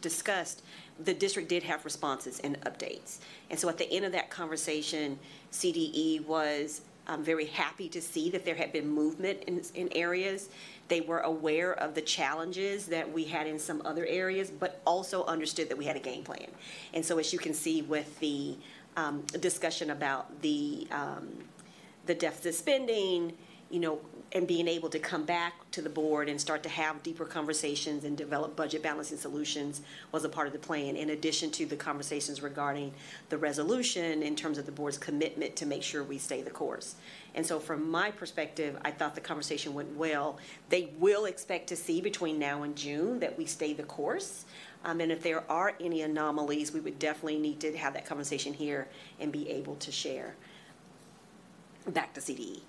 discussed, the district did have responses and updates. And so at the end of that conversation, CDE was um, very happy to see that there had been movement in, in areas. They were aware of the challenges that we had in some other areas, but also understood that we had a game plan. And so as you can see with the um, discussion about the, um, the deficit spending, you know, and being able to come back to the board and start to have deeper conversations and develop budget balancing solutions was a part of the plan, in addition to the conversations regarding the resolution in terms of the board's commitment to make sure we stay the course. And so from my perspective, I thought the conversation went well. They will expect to see between now and June that we stay the course. Um, and if there are any anomalies, we would definitely need to have that conversation here and be able to share. Back to. CDE.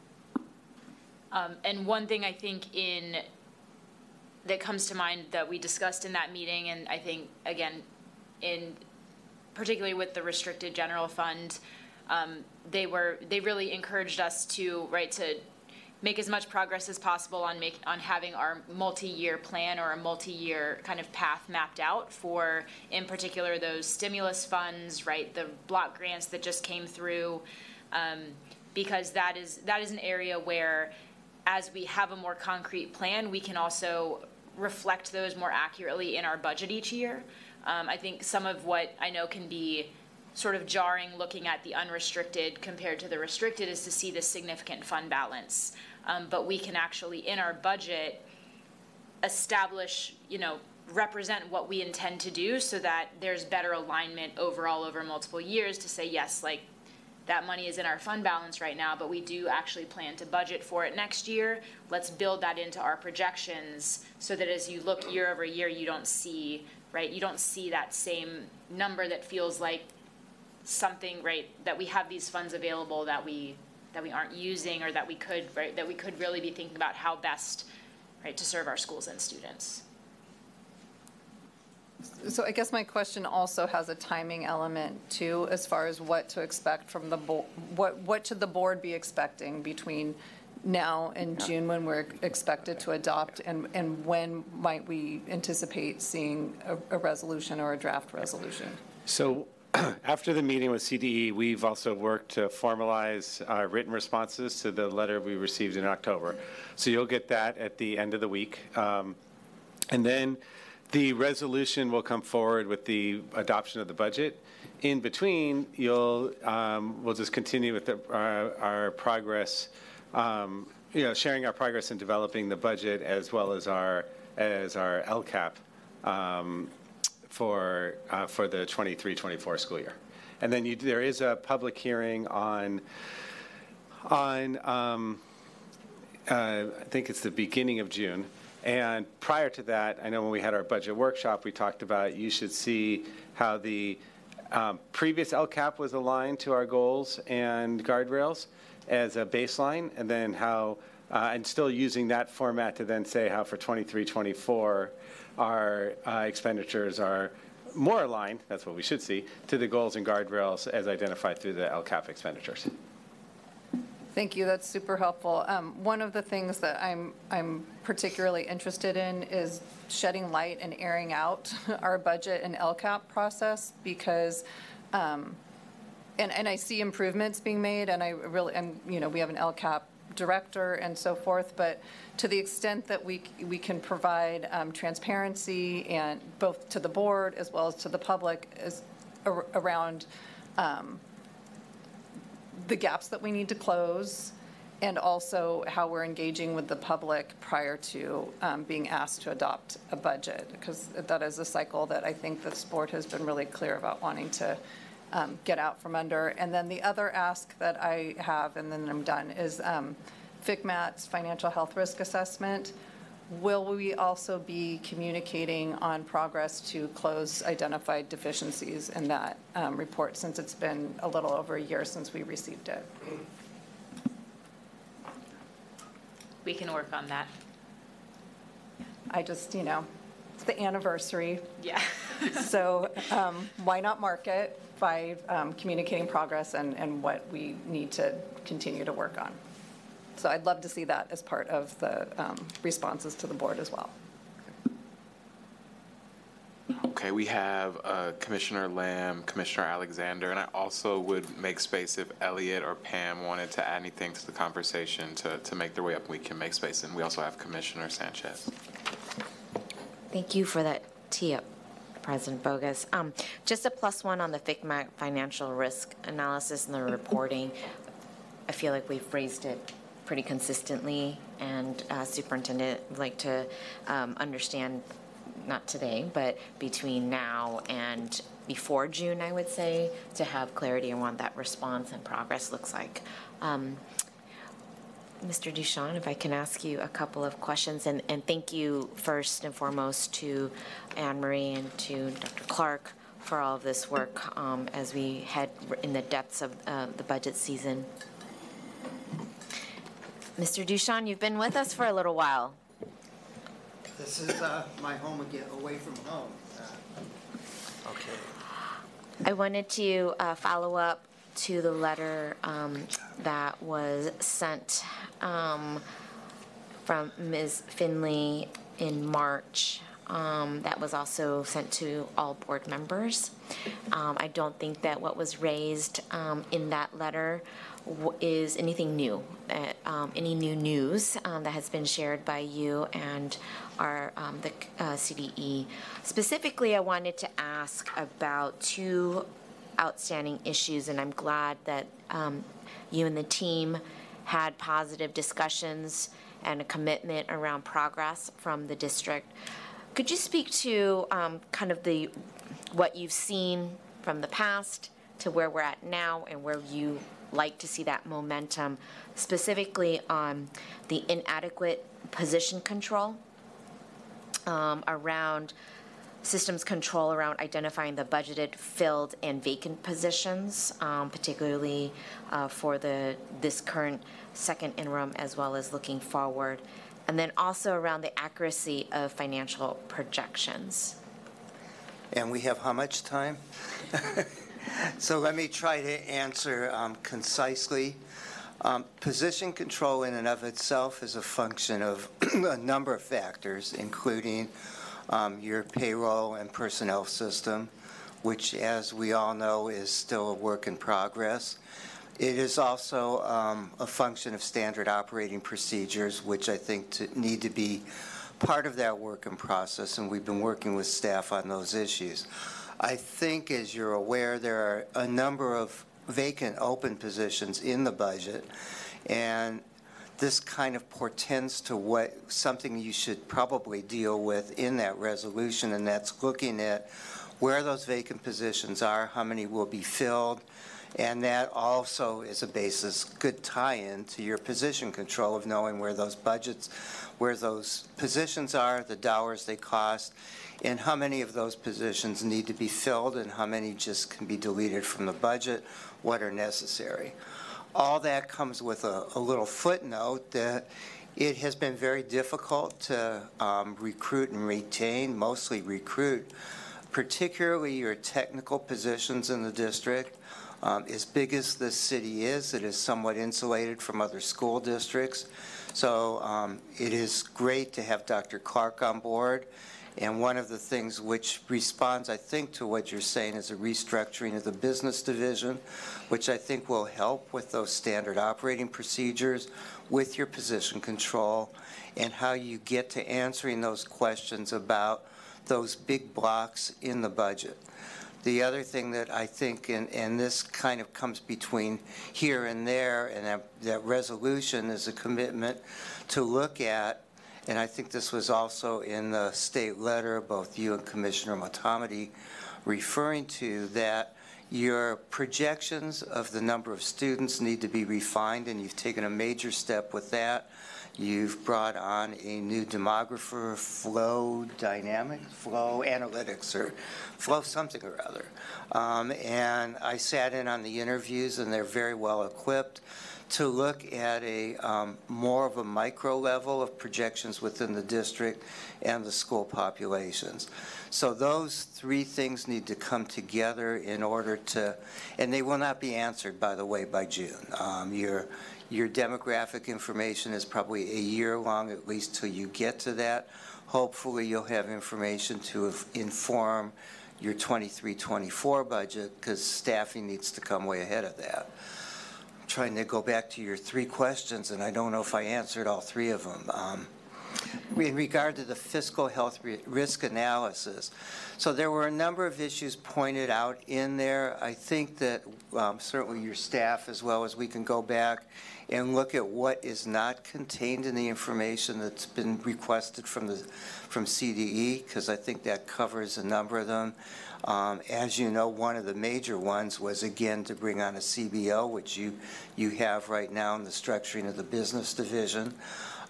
Um, and one thing I think in, that comes to mind that we discussed in that meeting, and I think, again, in, particularly with the restricted general fund, um, they were, they really encouraged us to, right, to make as much progress as possible on make, on having our multi-year plan or a multi-year kind of path mapped out for, in particular, those stimulus funds, right, the block grants that just came through, um, because that is, that is an area where as we have a more concrete plan, we can also reflect those more accurately in our budget each year. Um, I think some of what I know can be sort of jarring looking at the unrestricted compared to the restricted is to see the significant fund balance. Um, but we can actually, in our budget, establish, you know, represent what we intend to do so that there's better alignment overall over multiple years to say, yes, like, that money is in our fund balance right now, but we do actually plan to budget for it next year. Let's build that into our projections so that as you look year over year, you don't see, right, you don't see that same number that feels like something, right, that we have these funds available that we, that we aren't using or that we could, right, that we could really be thinking about how best, right, to serve our schools and students. So I guess my question also has a timing element too, as far as what to expect from the, bo- what, what should the board be expecting between now and June when we're expected to adopt? And, and when might we anticipate seeing a, a resolution or a draft resolution? So after the meeting with CDE, we've also worked to formalize uh, written responses to the letter we received in October. So you'll get that at the end of the week. Um, And then the resolution will come forward with the adoption of the budget. In between, you'll, um, we'll just continue with the- our our progress, um, you know, sharing our progress in developing the budget as well as our, as our LCAP um, for, uh, for the 23-24 school year. And then you, there is a public hearing on, on, um, uh, I think it's the beginning of June. And prior to that, I know when we had our budget workshop, we talked about you should see how the um, previous LCAP was aligned to our goals and guardrails as a baseline, and then how, uh, and still using that format to then say how for 23, 24, our uh, expenditures are more aligned, that's what we should see, to the goals and guardrails as identified through the LCAP expenditures. Thank you, that's super helpful. Um, One of the things that I'm, I'm particularly interested in is shedding light and airing out our budget and LCAP process because, um, and, and I see improvements being made and I really, and, you know, we have an LCAP director and so forth, but to the extent that we, we can provide um, transparency and both to the board as well as to the public as, ar- around um, the gaps that we need to close, and also how we're engaging with the public prior to um, being asked to adopt a budget, because that is a cycle that I think this board has been really clear about wanting to um, get out from under. And then the other ask that I have, and then I'm done, is um, FCMAT's financial health risk assessment. Will we also be communicating on progress to close identified deficiencies in that um, report, since it's been a little over a year since we received it? We can work on that. I just, you know, it's the anniversary, Yeah. so um, why not mark it by um, communicating progress and, and what we need to continue to work on? So I'd love to see that as part of the um, responses to the board as well. Okay, we have uh, Commissioner Lam, Commissioner Alexander, and I also would make space if Elliot or Pam wanted to add anything to the conversation to, to make their way up, we can make space. And we also have Commissioner Sanchez. Thank you for that tee up, President Boggess. Um, Just a plus one on the FCMAT financial risk analysis and the reporting. I feel like we've raised it pretty consistently, and uh, Superintendent would like to um, understand, not today, but between now and before June, I would say, to have clarity on what that response and progress looks like. Um, Mr. Duchon, if I can ask you a couple of questions, and, and thank you first and foremost to Anne Marie and to Dr. Clark for all of this work um, as we head in the depths of uh, the budget season. Mr. Duchon, you've been with us for a little while. This is uh, my home again, away from home. Uh, Okay. I wanted to uh, follow up to the letter um, that was sent um, from Ms. Finley in March. um, That was also sent to all board members. Um, I don't think that what was raised um, in that letter is anything new, uh, um, any new news that has been shared by you and our, the uh, CDE. Specifically, I wanted to ask about two outstanding issues, and I'm glad that um, you and the team had positive discussions and a commitment around progress from the district. Could you speak to um, kind of the, what you've seen from the past to where we're at now and where you like to see that momentum, specifically on the inadequate position control um, around systems control around identifying the budgeted, filled, and vacant positions, um, particularly uh, for the, this current second interim, as well as looking forward. And then also around the accuracy of financial projections. And we have how much time? So let me try to answer um, concisely. Um, Position control in and of itself is a function of a number of factors, including um, your payroll and personnel system, which, as we all know, is still a work in progress. It is also um, a function of standard operating procedures, which I think to- need to be part of that work in process, and we've been working with staff on those issues. I think, as you're aware, there are a number of vacant open positions in the budget, and this kind of portends to what, something you should probably deal with in that resolution, and that's looking at where those vacant positions are, how many will be filled, and that also is a basis, good tie-in to your position control of knowing where those budgets, where those positions are, the dollars they cost, and how many of those positions need to be filled and how many just can be deleted from the budget, what are necessary. All that comes with a, a little footnote that it has been very difficult to um, recruit and retain, mostly recruit, particularly your technical positions in the district. Um, As big as the city is, it is somewhat insulated from other school districts. So um, it is great to have Dr. Clark on board. And one of the things which responds, I think, to what you're saying is a restructuring of the business division, which I think will help with those standard operating procedures, with your position control, and how you get to answering those questions about those big blocks in the budget. The other thing that I think, and, and this kind of comes between here and there, and that, that resolution is a commitment to look at, and I think this was also in the state letter, both you and Commissioner Motamedi referring to, that your projections of the number of students need to be refined, and you've taken a major step with that. You've brought on a new demographer, flow dynamic, flow analytics, or flow something or other. Um, and I sat in on the interviews, and they're very well equipped to look at a um, more of a micro level of projections within the district and the school populations. So those three things need to come together in order to, and they will not be answered, by the way, by June. Um, your your demographic information is probably a year long, at least till you get to that. Hopefully, you'll have information to inform your 23-24 budget, because staffing needs to come way ahead of that. Trying to go back to your three questions, and I don't know if I answered all three of them. Um, in regard to the fiscal health risk analysis, so there were a number of issues pointed out in there. I think that um, certainly your staff, as well as we can go back and look at what is not contained in the information that's been requested from the, from CDE, because I think that covers a number of them. Um, As you know, one of the major ones was, again, to bring on a CBO, which you, you have right now in the structuring of the business division.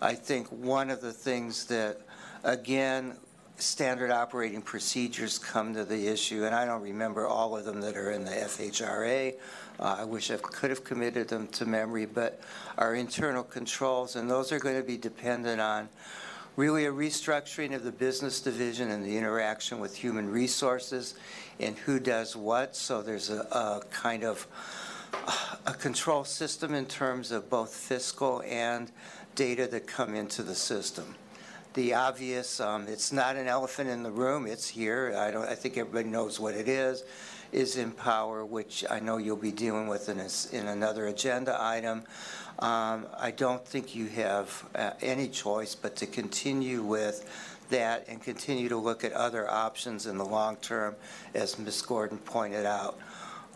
I think one of the things that, again, standard operating procedures come to the issue, and I don't remember all of them that are in the FHRA. Uh, I wish I could have committed them to memory, but our internal controls, and those are going to be dependent on really a restructuring of the business division and the interaction with human resources and who does what. So there's a, a kind of a control system in terms of both fiscal and data that come into the system. The obvious, um, it's not an elephant in the room, it's here. I don't, I think everybody knows what it is, is Empower, which I know you'll be dealing with in, a in another agenda item. Um, I don't think you have uh, any choice but to continue with that and continue to look at other options in the long term, as Ms. Gordon pointed out.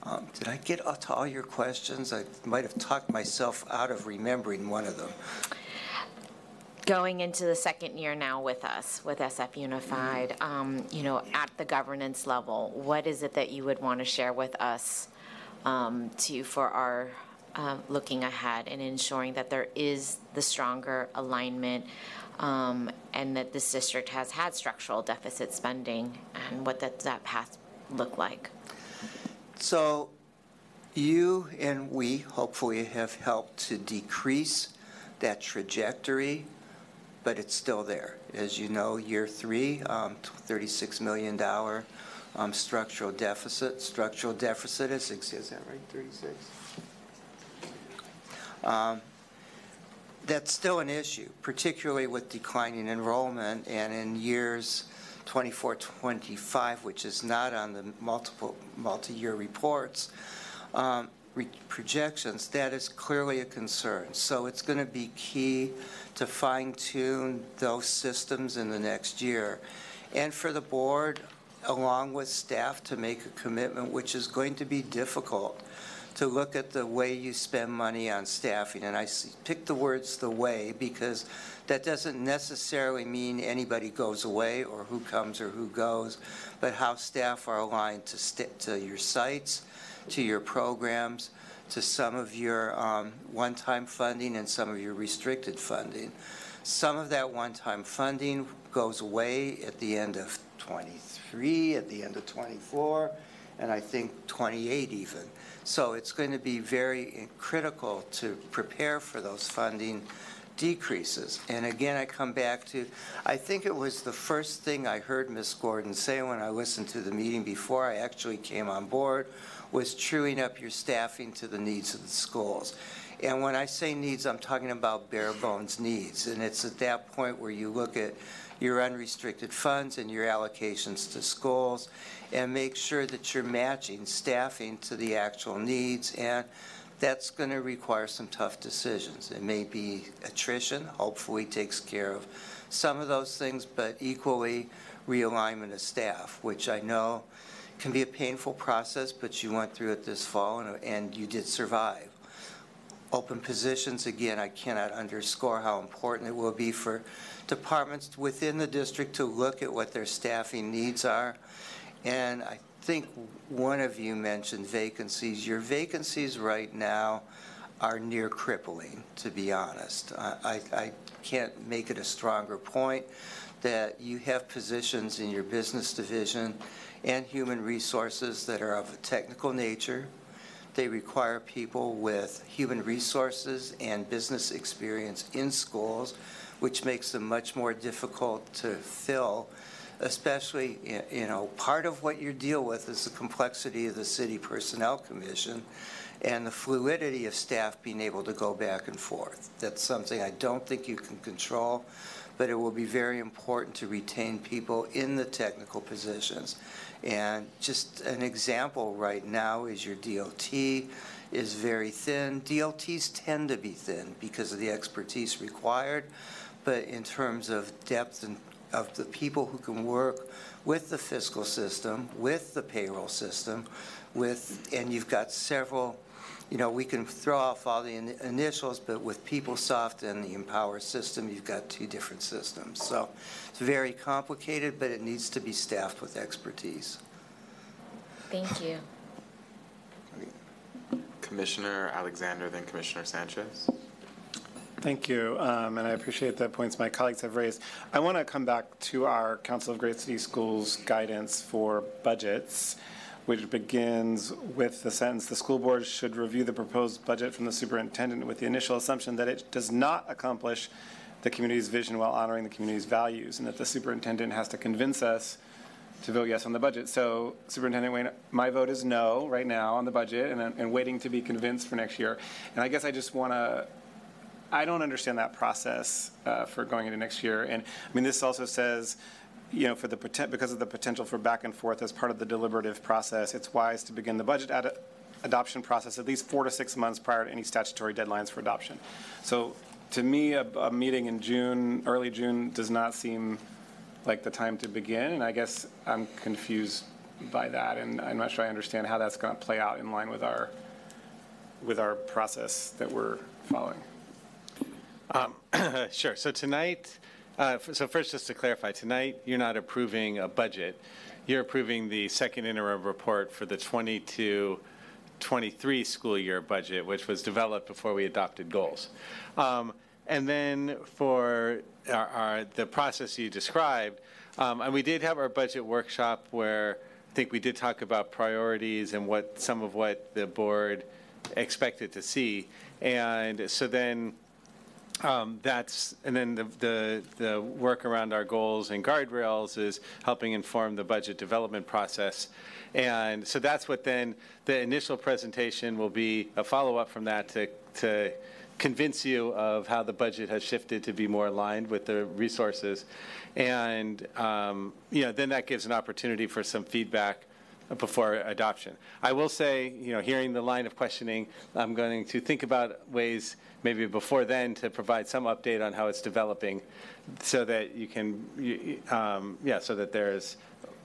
Um, Did I get to all your questions? I might have talked myself out of remembering one of them. going into the second year now with us, with SF Unified, um, you know, at the governance level, what is it that you would want to share with us um, to, for our um, looking ahead and ensuring that there is the stronger alignment um, and that this district has had structural deficit spending, and what does that path look like? So you and we hopefully have helped to decrease that trajectory, but it's still there. As you know, year three, um, $36 million um, structural deficit. Structural deficit is, is that right, 36? Um, That's still an issue, particularly with declining enrollment and in years 24, 25, which is not on the multiple, multi-year reports, um, re- projections, that is clearly a concern. So it's going to be key to fine-tune those systems in the next year. And for the board, along with staff, to make a commitment, which is going to be difficult, to look at the way you spend money on staffing. And I pick the words "the way" because that doesn't necessarily mean anybody goes away or who comes or who goes, but how staff are aligned to, to your sites, to your programs, to some of your um, one-time funding and some of your restricted funding. Some of that one-time funding goes away at the end of 23, at the end of 24, and I think 28 even. So it's going to be very critical to prepare for those funding decreases. And again, I come back to, I think it was the first thing I heard Ms. Gordon say when I listened to the meeting before I actually came on board, was truing up your staffing to the needs of the schools. And when I say needs, I'm talking about bare bones needs. And it's at that point where you look at your unrestricted funds and your allocations to schools and make sure that you're matching staffing to the actual needs. And that's going to require some tough decisions. It may be attrition, hopefully takes care of some of those things, but equally realignment of staff, which I know can be a painful process, but you went through it this fall and, and you did survive. Open positions, again, I cannot underscore how important it will be for departments within the district to look at what their staffing needs are. And I think one of you mentioned vacancies. Your vacancies right now are near crippling, to be honest. I, can't make it a stronger point that you have positions in your business division and human resources that are of a technical nature. They require people with human resources and business experience in schools, which makes them much more difficult to fill especially, you know, part of what you deal with is the complexity of the city personnel commission and the fluidity of staff being able to go back and forth. That's something I don't think you can control, but it will be very important to retain people in the technical positions. And just an example right now is your DOT is very thin. DLTs tend to be thin because of the expertise required, but in terms of depth and of the people who can work with the fiscal system, with the payroll system, with, and you've got several, you know, we can throw off all the in- initials, but with PeopleSoft and the Empower system, you've got two different systems. So it's very complicated, but it needs to be staffed with expertise. Thank you. Commissioner Alexander, then Commissioner Sanchez. Thank you, um, and I appreciate the points my colleagues have raised. I want to come back to our Council of Great City Schools guidance for budgets, which begins with the sentence, "The school board should review the proposed budget from the superintendent with the initial assumption that it does not accomplish the community's vision while honoring the community's values, and that the superintendent has to convince us to vote yes on the budget. So Superintendent Wayne, my vote is no right now on the budget, and, and waiting to be convinced for next year. And I guess I just want to I don't understand that process uh, for going into next year. And, I mean, this also says, you know, for the, because of the potential for back and forth as part of the deliberative process, it's wise to begin the budget ad- adoption process at least four to six months prior to any statutory deadlines for adoption. So, to me, a, a meeting in June, early June, does not seem like the time to begin, and I guess I'm confused by that, and I'm not sure I understand how that's going to play out in line with our, with our process that we're following. Um, Sure. So tonight, uh, so first, just to clarify, tonight, you're not approving a budget. You're approving the second interim report for the 22, 23 school year budget, which was developed before we adopted goals. Um, And then for our, our, the process you described, um, and we did have our budget workshop where I think we did talk about priorities and what, some of what the board expected to see. And so then, um, that's, and then the, the, the work around our goals and guardrails is helping inform the budget development process. And so that's what then, the initial presentation will be a follow-up from that to, to convince you of how the budget has shifted to be more aligned with the resources. And, um, you know, then that gives an opportunity for some feedback before adoption. I will say, you know, hearing the line of questioning, I'm going to think about ways maybe before then to provide some update on how it's developing so that you can, um, yeah, so that there's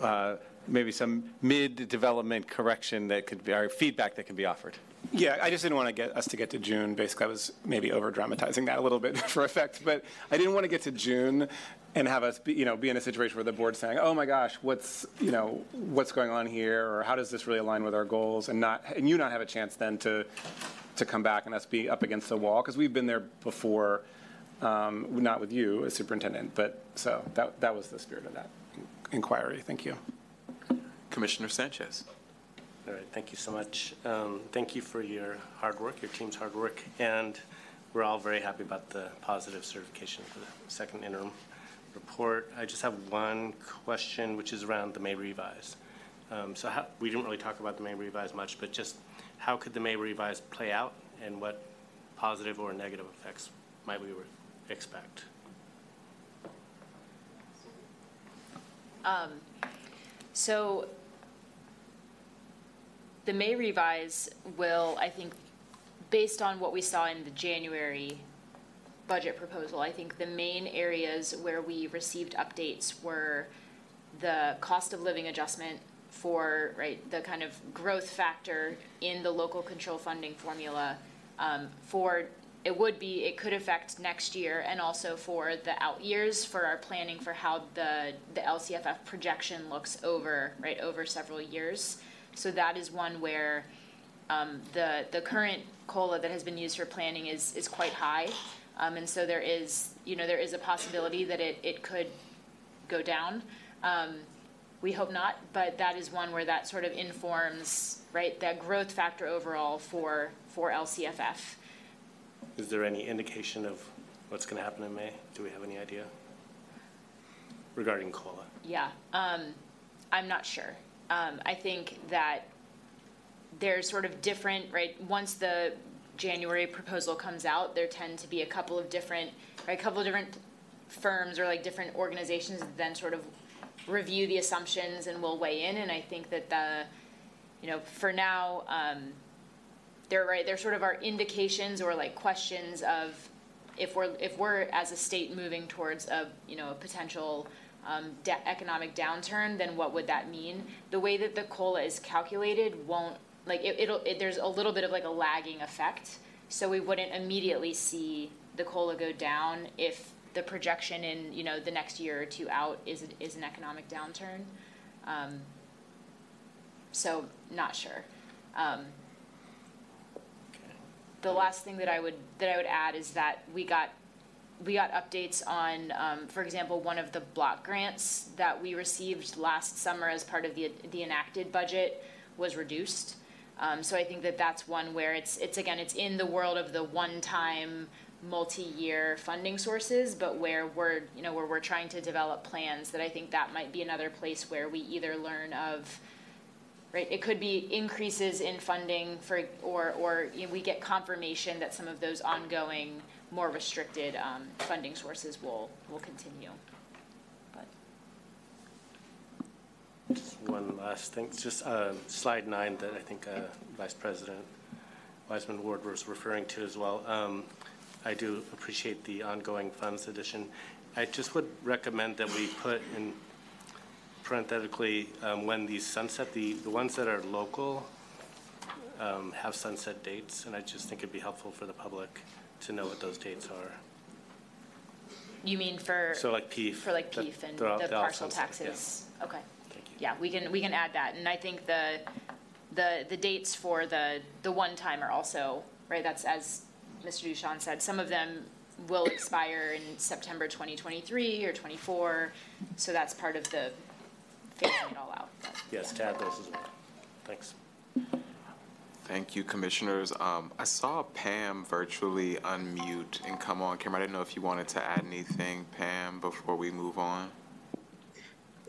uh, maybe some mid-development correction that could be, or feedback that can be offered. Yeah, I just didn't want to get us to get to June. Basically, I was maybe over dramatizing that a little bit for effect, but I didn't want to get to June and have us, be, you know, be in a situation where the board's saying, "Oh my gosh, what's, you know, what's going on here?" or "How does this really align with our goals?" and not, and you not have a chance then to to come back and us be up against the wall because we've been there before, um, not with you as superintendent, but so that that was the spirit of that inquiry. Thank you. Commissioner Sanchez. All right, thank you so much. Um, Thank you for your hard work, your team's hard work, and we're all very happy about the positive certification for the second interim report. I just have one question, which is around the May revise. Um, So how, we didn't really talk about the May revise much, but just how could the May revise play out, and what positive or negative effects might we expect? Um, So the May revise will, I think, based on what we saw in the January budget proposal, I think the main areas where we received updates were the cost of living adjustment for, right, the kind of growth factor in the local control funding formula. um, For, it would be, it could affect next year and also for the out years for our planning for how the, the LCFF projection looks over, right, over several years. So that is one where um, the, the current COLA that has been used for planning is, is quite high. Um, and so there is, you know, there is a possibility that it, it could go down. Um, we hope not, but that is one where that sort of informs, right, that growth factor overall for, for LCFF. Is there any indication of what's going to happen in May? Do we have any idea regarding COLA? Yeah, um, I'm not sure. Um, I think that there's sort of different, right, once the January proposal comes out, there tend to be a couple of different, right, a couple of different firms or like different organizations that then sort of review the assumptions and will weigh in, and I think that the, you know, for now, um, they're right, there sort of are indications or like questions of if we're, if we're as a state moving towards a, you know, a potential um, economic downturn, then what would that mean? The way that the COLA is calculated won't, like, it, it'll, it, there's a little bit of like a lagging effect. So we wouldn't immediately see the COLA go down if the projection in, you know, the next year or two out is, is an economic downturn. Um, so, not sure. Um, the last thing that I would, that I would add is that we got, we got updates on, um, for example, one of the block grants that we received last summer as part of the, the enacted budget was reduced. Um, so I think that that's one where it's, it's again, it's in the world of the one-time, multi-year funding sources, but where we're, you know, where we're trying to develop plans, that I think that might be another place where we either learn of, right? It could be increases in funding for, or, or you know, we get confirmation that some of those ongoing, more restricted um, funding sources will, will continue. But Just one last thing, It's just uh, slide nine that I think uh, Vice President Weissman Ward was referring to as well. Um, I do appreciate the ongoing funds addition. I just would recommend that we put in parenthetically, um, when these sunset, the, the ones that are local um, have sunset dates, and I just think it'd be helpful for the public to know what those dates are. you mean for? So like PEEF. For like PEEF and the they're all parcel yeah. taxes? Okay. Yeah, we can, we can add that, and I think the, the, the dates for the, the one-time are also, right, that's as Mr. Duchon said, some of them will expire in September 2023 or 24. So that's part of the phasing it all out. Yes, to add those as well. Thanks. Thank you, Commissioners. Um, I saw Pam virtually unmute and come on camera. I didn't know if you wanted to add anything, Pam, before we move on.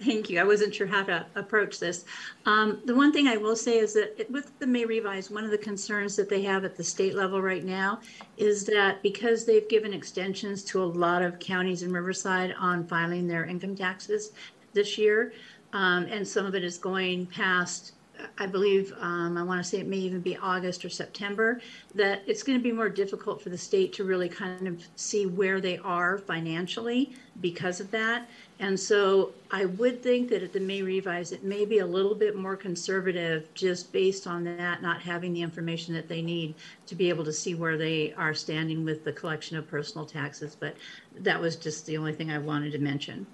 Thank you. I wasn't sure how to approach this. Um, the one thing I will say is that it- with the May revise, one of the concerns that they have at the state level right now is that because they've given extensions to a lot of counties in Riverside on filing their income taxes this year, um, and some of it is going past I believe, um, I want to say it may even be August or September, that it's going to be more difficult for the state to really kind of see where they are financially because of that. And so I would think that at the May revise, it may be a little bit more conservative just based on that, not having the information that they need to be able to see where they are standing with the collection of personal taxes. But that was just the only thing I wanted to mention.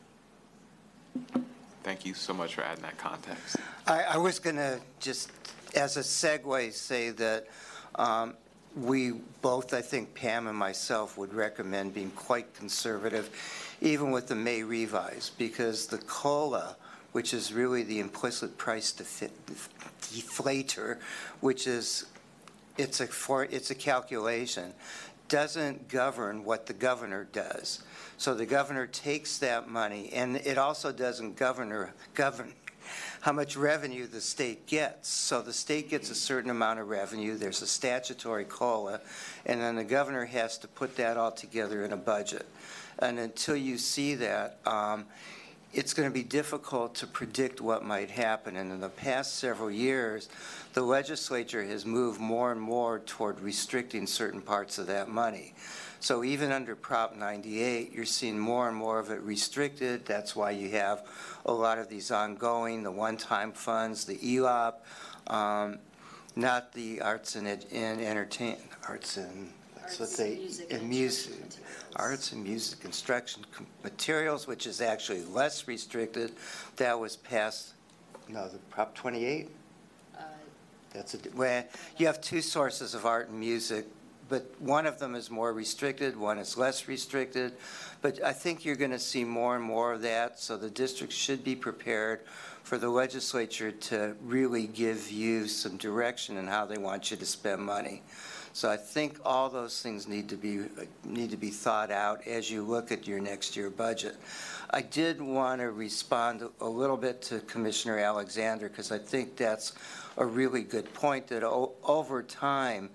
Thank you so much for adding that context. I, I was going to just, as a segue, say that um, we both, I think Pam and myself, would recommend being quite conservative, even with the May revise, because the COLA, which is really the implicit price deflator, which is, it's a, for, it's a calculation, doesn't govern what the governor does. So the governor takes that money, and it also doesn't govern, govern how much revenue the state gets. So the state gets a certain amount of revenue, there's a statutory COLA, and then the governor has to put that all together in a budget. And until you see that, um, it's going to be difficult to predict what might happen. And in the past several years, the legislature has moved more and more toward restricting certain parts of that money. So even under Prop 98, you're seeing more and more of it restricted. That's why you have a lot of these ongoing, the one-time funds, the ELOP, um, not the arts and, ed- and entertain, arts and, that's what they, and music, arts and music construction materials, which is actually less restricted. That was passed, no, the Prop 28? Uh, that's a, where you have two sources of art and music, but one of them is more restricted, one is less restricted. But I think you're going to see more and more of that, so the district should be prepared for the legislature to really give you some direction in how they want you to spend money. So I think all those things need to be, need to be thought out as you look at your next year budget. I did want to respond a little bit to Commissioner Alexander, because I think that's a really good point, that over time,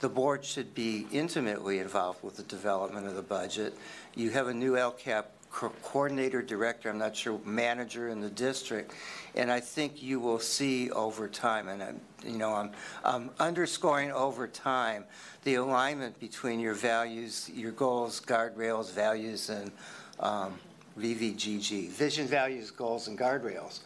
the board should be intimately involved with the development of the budget. You have a new LCAP co- coordinator, director, I'm not sure, manager in the district, and I think you will see over time, and I'm, you know, I'm, I'm underscoring over time, the alignment between your values, your goals, guardrails, values, and um, VVGG, vision, values, goals, and guardrails.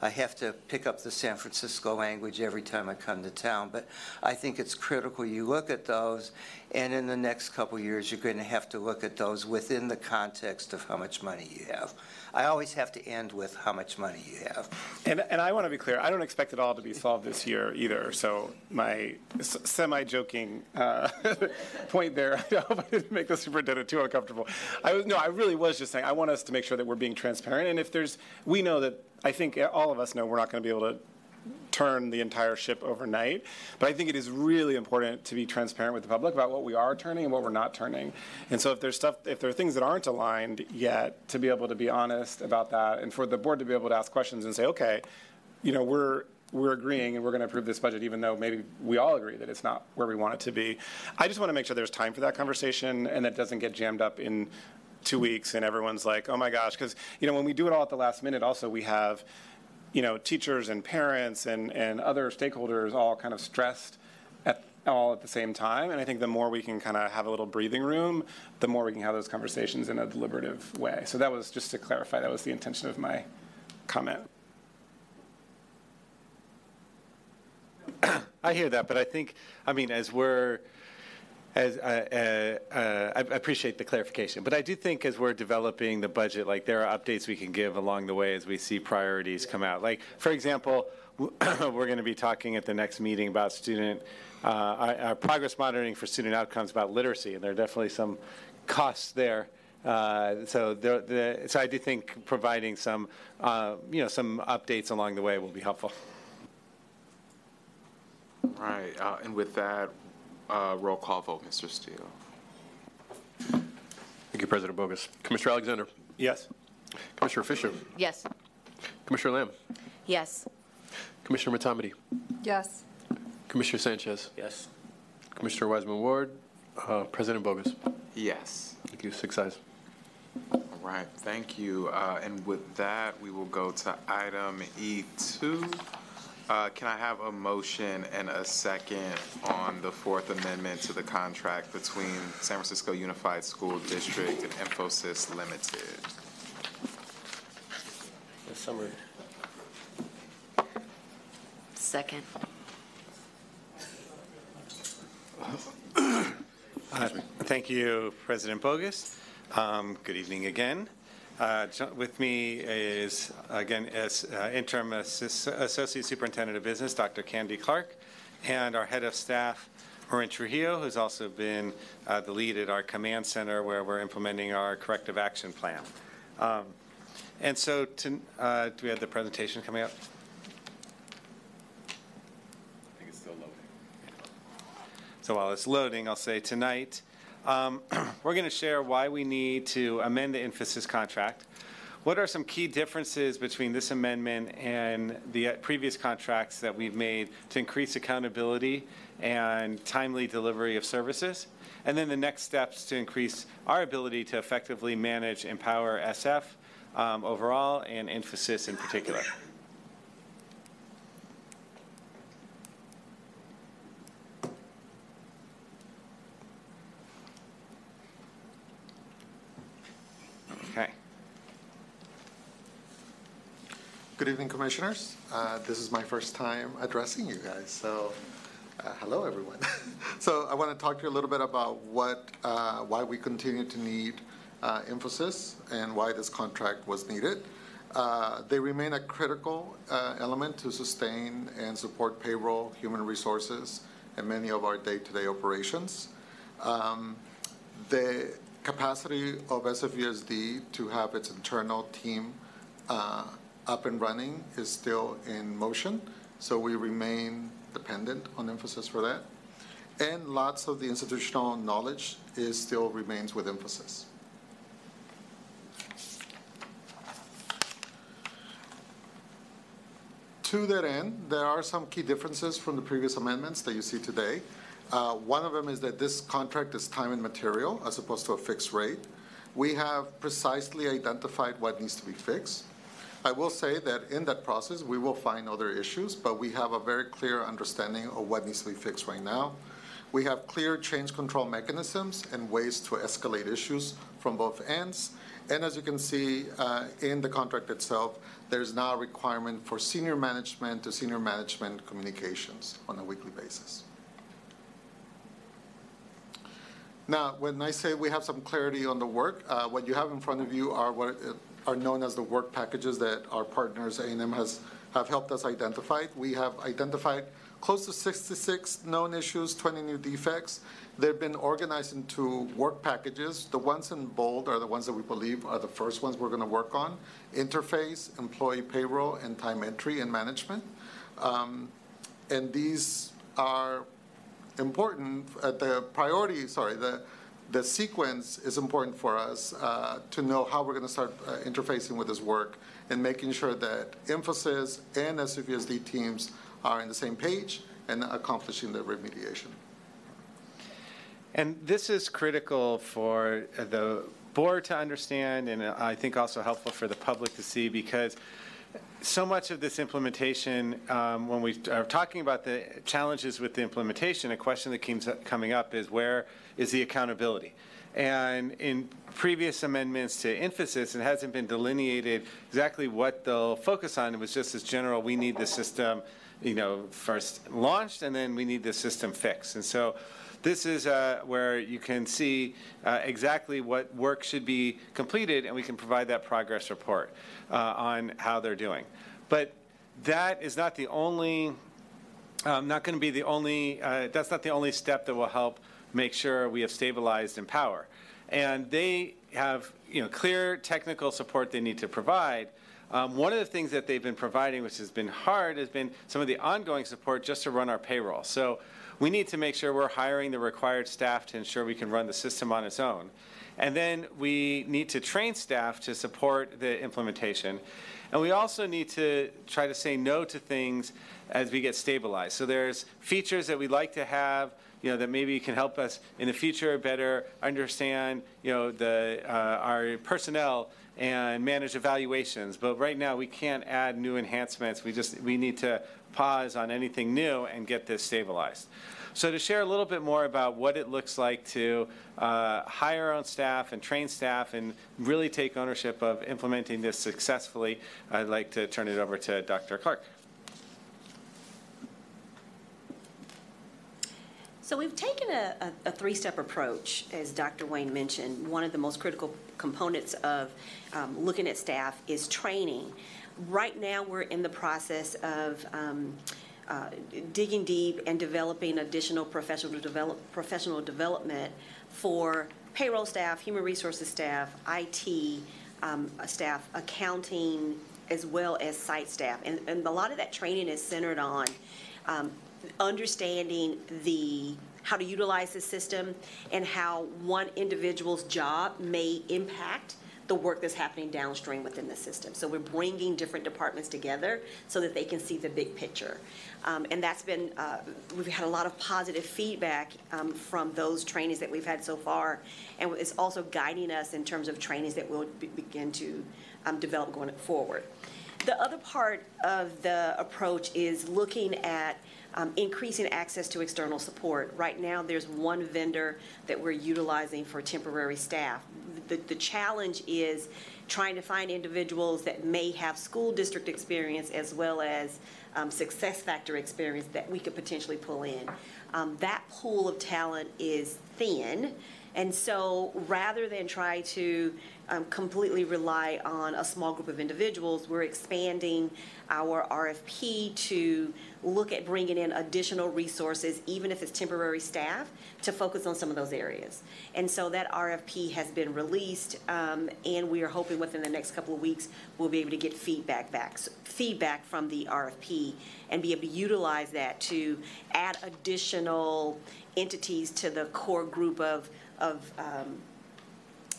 I have to pick up the San Francisco language every time I come to town, but I think it's critical you look at those, and in the next couple years, you're going to have to look at those within the context of how much money you have. I always have to end with how much money you have. And, and I want to be clear, I don't expect it all to be solved this year either. So my semi-joking uh, point there, I hope I didn't make the superintendent too uncomfortable. I was, no, I really was just saying, I want us to make sure that we're being transparent. And if there's, we know that, I think all of us know we're not going to be able to turn the entire ship overnight. But I think it is really important to be transparent with the public about what we are turning and what we're not turning. And so if there's stuff, if there are things that aren't aligned yet, to be able to be honest about that and for the board to be able to ask questions and say, okay, you know, we're, we're agreeing and we're going to approve this budget, even though maybe we all agree that it's not where we want it to be. I just want to make sure there's time for that conversation and that doesn't get jammed up in two weeks and everyone's like, oh my gosh, because, you know, when we do it all at the last minute, also we have, you know, teachers and parents and, and other stakeholders all kind of stressed at, all at the same time. And I think the more we can kind of have a little breathing room, the more we can have those conversations in a deliberative way. So that was just to clarify, that was the intention of my comment. I hear that, but I think, I mean, as we're, as, uh, uh, uh, I appreciate the clarification, but I do think as we're developing the budget, like there are updates we can give along the way as we see priorities come out. Like, for example, we're going to be talking at the next meeting about student, uh, our, our progress monitoring for student outcomes about literacy, and there are definitely some costs there. Uh, So there, the, so I do think providing some, uh, you know, some updates along the way will be helpful. Right, uh, and with that, uh, roll call vote, Mr. Steele. Thank you, President Boggess. Commissioner Alexander. Yes. Commissioner Fisher. Yes. Commissioner Lam. Yes. Commissioner Motamedi. Yes. Commissioner Sanchez. Yes. Commissioner Weissman Ward. Uh, President Boggess. Yes. Thank you. Six ayes. All right, thank you. Uh, And with that, we will go to item E2. Uh, Can I have a motion and a second on the Fourth Amendment to the contract between San Francisco Unified School District and Infosys Limited? So moved. Second. Uh, Thank you, President Boggess. Um, Good evening again. Uh, With me is, again, as uh, interim Assis- Associate Superintendent of Business, Dr. Candy Clark, and our head of staff, Marin Trujillo, who's also been uh, the lead at our command center where we're implementing our corrective action plan. Um, And so, to- uh, do we have the presentation coming up? I think it's still loading. So while it's loading, I'll say tonight, um, we're going to share why we need to amend the Infosys contract. What are some key differences between this amendment and the uh, previous contracts that we've made to increase accountability and timely delivery of services? And then the next steps to increase our ability to effectively manage and Empower SF um, overall and Infosys in particular. Okay. Good evening, Commissioners. Uh, This is my first time addressing you guys, so uh, hello, everyone. So I want to talk to you a little bit about what, uh, why we continue to need uh, Infosys and why this contract was needed. Uh, They remain a critical uh, element to sustain and support payroll, human resources, and many of our day-to-day operations. Um, The capacity of SFUSD to have its internal team uh, up and running is still in motion, so we remain dependent on Infosys for that. And lots of the institutional knowledge is still remains with Infosys. To that end, there are some key differences from the previous amendments that you see today. Uh, One of them is that this contract is time and material as opposed to a fixed rate. We have precisely identified what needs to be fixed. I will say that in that process, we will find other issues, but we have a very clear understanding of what needs to be fixed right now. We have clear change control mechanisms and ways to escalate issues from both ends. And as you can see uh, in the contract itself, there's now a requirement for senior management to senior management communications on a weekly basis. Now, when I say we have some clarity on the work, uh, what you have in front of you are what uh, are known as the work packages that our partners, A&M, has, have helped us identify. We have identified close to 66 known issues, 20 new defects. They've been organized into work packages. The ones in bold are the ones that we believe are the first ones we're going to work on. Interface, employee payroll, and time entry and management. Um, And these are important, uh, the priority, sorry, the, the sequence is important for us uh, to know how we're going to start uh, interfacing with this work and making sure that Infosys and SFUSD teams are on the same page and accomplishing the remediation. And this is critical for the board to understand, and I think also helpful for the public to see, because so much of this implementation, um, when we are talking about the challenges with the implementation, a question that keeps coming up is where is the accountability? And in previous amendments to Infosys, it hasn't been delineated exactly what they'll focus on. It was just as general, we need the system, you know, first launched, and then we need the system fixed. And so this is uh, where you can see uh, exactly what work should be completed, and we can provide that progress report uh, on how they're doing. But that is not the only, um, not going to be the only, uh, that's not the only step that will help make sure we have stabilized Empower. and they have, you know, clear technical support they need to provide. Um, one of the things that they've been providing, which has been hard, has been some of the ongoing support just to run our payroll. So we need to make sure we're hiring the required staff to ensure we can run the system on its own. And then we need to train staff to support the implementation. And we also need to try to say no to things as we get stabilized. So there's features that we'd like to have, you know, that maybe can help us in the future better understand, you know, the, uh, our personnel and manage evaluations. But right now, we can't add new enhancements. We just, we need to pause on anything new and get this stabilized. So to share a little bit more about what it looks like to uh, hire our own staff and train staff and really take ownership of implementing this successfully, I'd like to turn it over to Dr. Clark. So we've taken a, a, a three-step approach, as Dr. Wayne mentioned. One of the most critical components of um, looking at staff is training. Right now, we're in the process of um, uh, digging deep and developing additional professional develop, professional development for payroll staff, human resources staff, IT um, staff, accounting, as well as site staff. And, and a lot of that training is centered on um, understanding the how to utilize the system and how one individual's job may impact the work that's happening downstream within the system. So we're bringing different departments together so that they can see the big picture. Um, and that's been, uh, we've had a lot of positive feedback um, from those trainings that we've had so far. And it's also guiding us in terms of trainings that we'll be- begin to um, develop going forward. The other part of the approach is looking at um, increasing access to external support. Right now, there's one vendor that we're utilizing for temporary staff. The, the challenge is trying to find individuals that may have school district experience as well as um, success factor experience that we could potentially pull in. Um, that pool of talent is thin. And so rather than try to um, completely rely on a small group of individuals, we're expanding our RFP to look at bringing in additional resources, even if it's temporary staff, to focus on some of those areas. And so that RFP has been released, um, and we are hoping within the next couple of weeks, we'll be able to get feedback back, feedback from the RFP and be able to utilize that to add additional entities to the core group of, of um,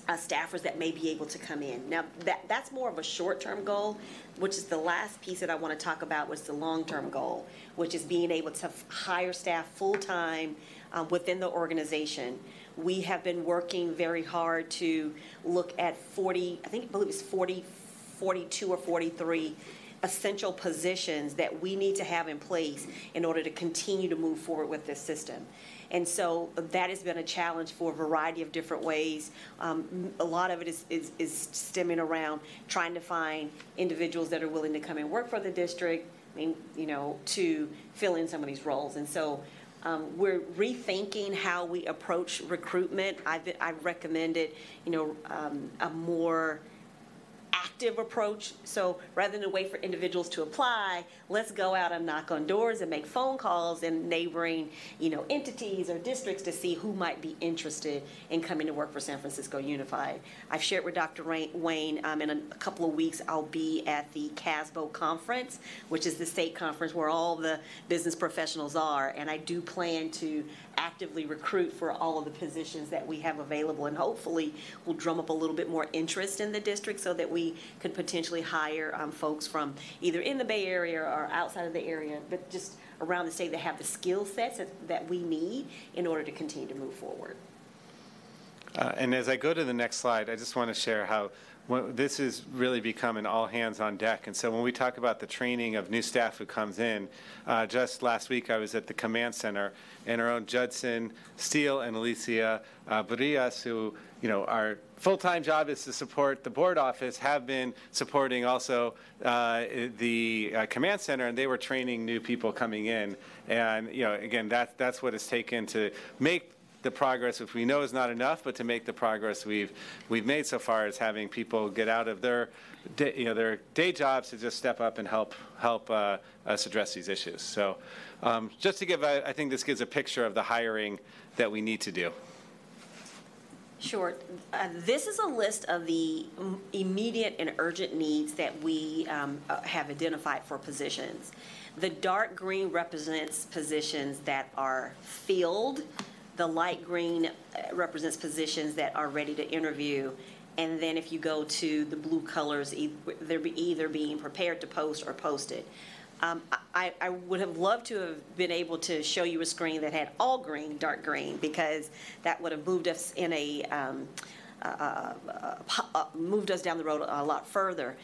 uh, staffers that may be able to come in. Now, that, that's more of a short-term goal, which is the last piece that I want to talk about was the long-term goal, which is being able to hire staff full-time um, within the organization. We have been working very hard to look at 40, I think, I believe it's 40, 42 or 43 essential positions that we need to have in place in order to continue to move forward with this system. And so that has been a challenge for a variety of different ways. Um, a lot of it is, is, is stemming around trying to find individuals that are willing to come and work for the district, I mean, you know, to fill in some of these roles. And so um, we're rethinking how we approach recruitment. I've, I've recommended, you know, um, a more active approach. So rather than wait for individuals to apply, let's go out and knock on doors and make phone calls in neighboring, you know, entities or districts to see who might be interested in coming to work for San Francisco Unified. I've shared with Dr. Wayne, um, in a, a couple of weeks, I'll be at the CASBO conference, which is the state conference where all the business professionals are. And I do plan to actively recruit for all of the positions that we have available. And hopefully, we'll drum up a little bit more interest in the district so that we could potentially hire um, folks from either in the Bay Area or outside of the area, but just around the state that have the skill sets that, that we need in order to continue to move forward. Uh, and as I go to the next slide, I just want to share how well, this has really become an all hands on deck. And so when we talk about the training of new staff who comes in, uh, just last week I was at the command center, and our own Judson Steele and Alicia uh, who you know our full-time job is to support the board office, have been supporting also uh, the uh, command center, and they were training new people coming in. And you know, again, that that's what it's taken to make the progress, which we know is not enough, but to make the progress we've we've made so far is having people get out of their day, you know their day jobs to just step up and help help uh, us address these issues. So, um, just to give, I think this gives a picture of the hiring that we need to do. Sure. Uh, This is a list of the immediate and urgent needs that we um, uh, have identified for positions. The dark green represents positions that are filled. The light green uh, represents positions that are ready to interview. And then if you go to the blue colors, they're either being prepared to post or posted. Um, I, I would have loved to have been able to show you a screen that had all green, dark green, because that would have moved us in a, um, uh, uh, uh, moved us down the road a lot further.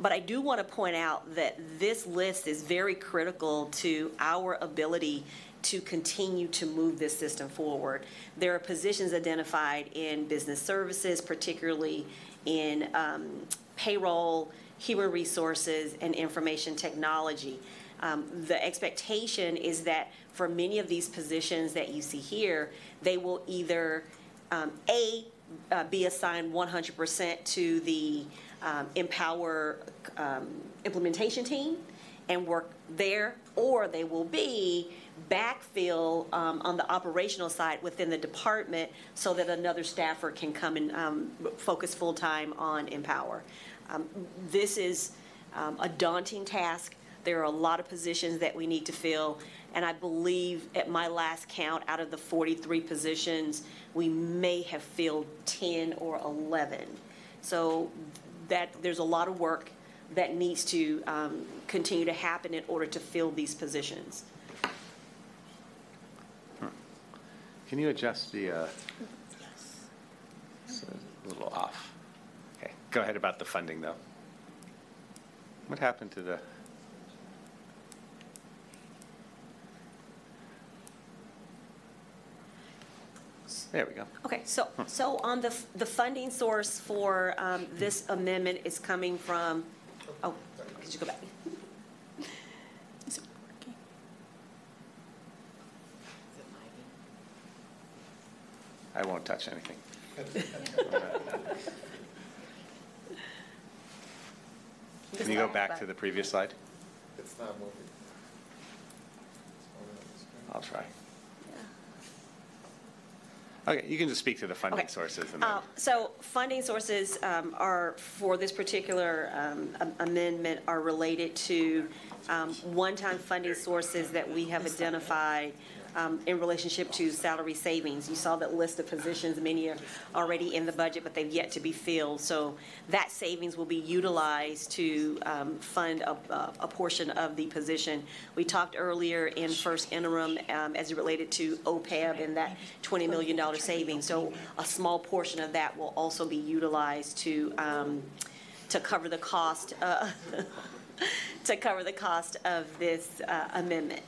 But I do want to point out that this list is very critical to our ability to continue to move this system forward. There are positions identified in business services, particularly in um, payroll, human resources, and information technology. Um, The expectation is that for many of these positions that you see here, they will either, um, A, uh, be assigned 100% to the um, Empower um, implementation team and work there, or they will be backfill um, on the operational side within the department so that another staffer can come and um, focus full-time on Empower. Um, This is um, a daunting task. There are a lot of positions that we need to fill, and I believe at my last count, out of the 43 positions, we may have filled 10 or 11. So that, there's a lot of work that needs to um, continue to happen in order to fill these positions. Can you adjust the, uh, it's a little off. Okay, go ahead about the funding, though. What happened to the? There we go. Okay, so, so on the, the funding source for um, this amendment is coming from, oh, could you go back? I won't touch anything. Can you go back to the previous slide? It's not moving. I'll try. Okay, you can just speak to the funding Okay. sources and. Uh, So funding sources um, are, for this particular um, amendment, are related to um, one-time funding sources that we have identified um, in relationship to salary savings. You saw that list of positions, many are already in the budget, but they've yet to be filled. So that savings will be utilized to um, fund a a- portion of the position. We talked earlier in first interim um, as it related to OPEB and that $20 million savings. So a small portion of that will also be utilized to, um, to cover the cost, uh, to cover the cost of this uh, amendment.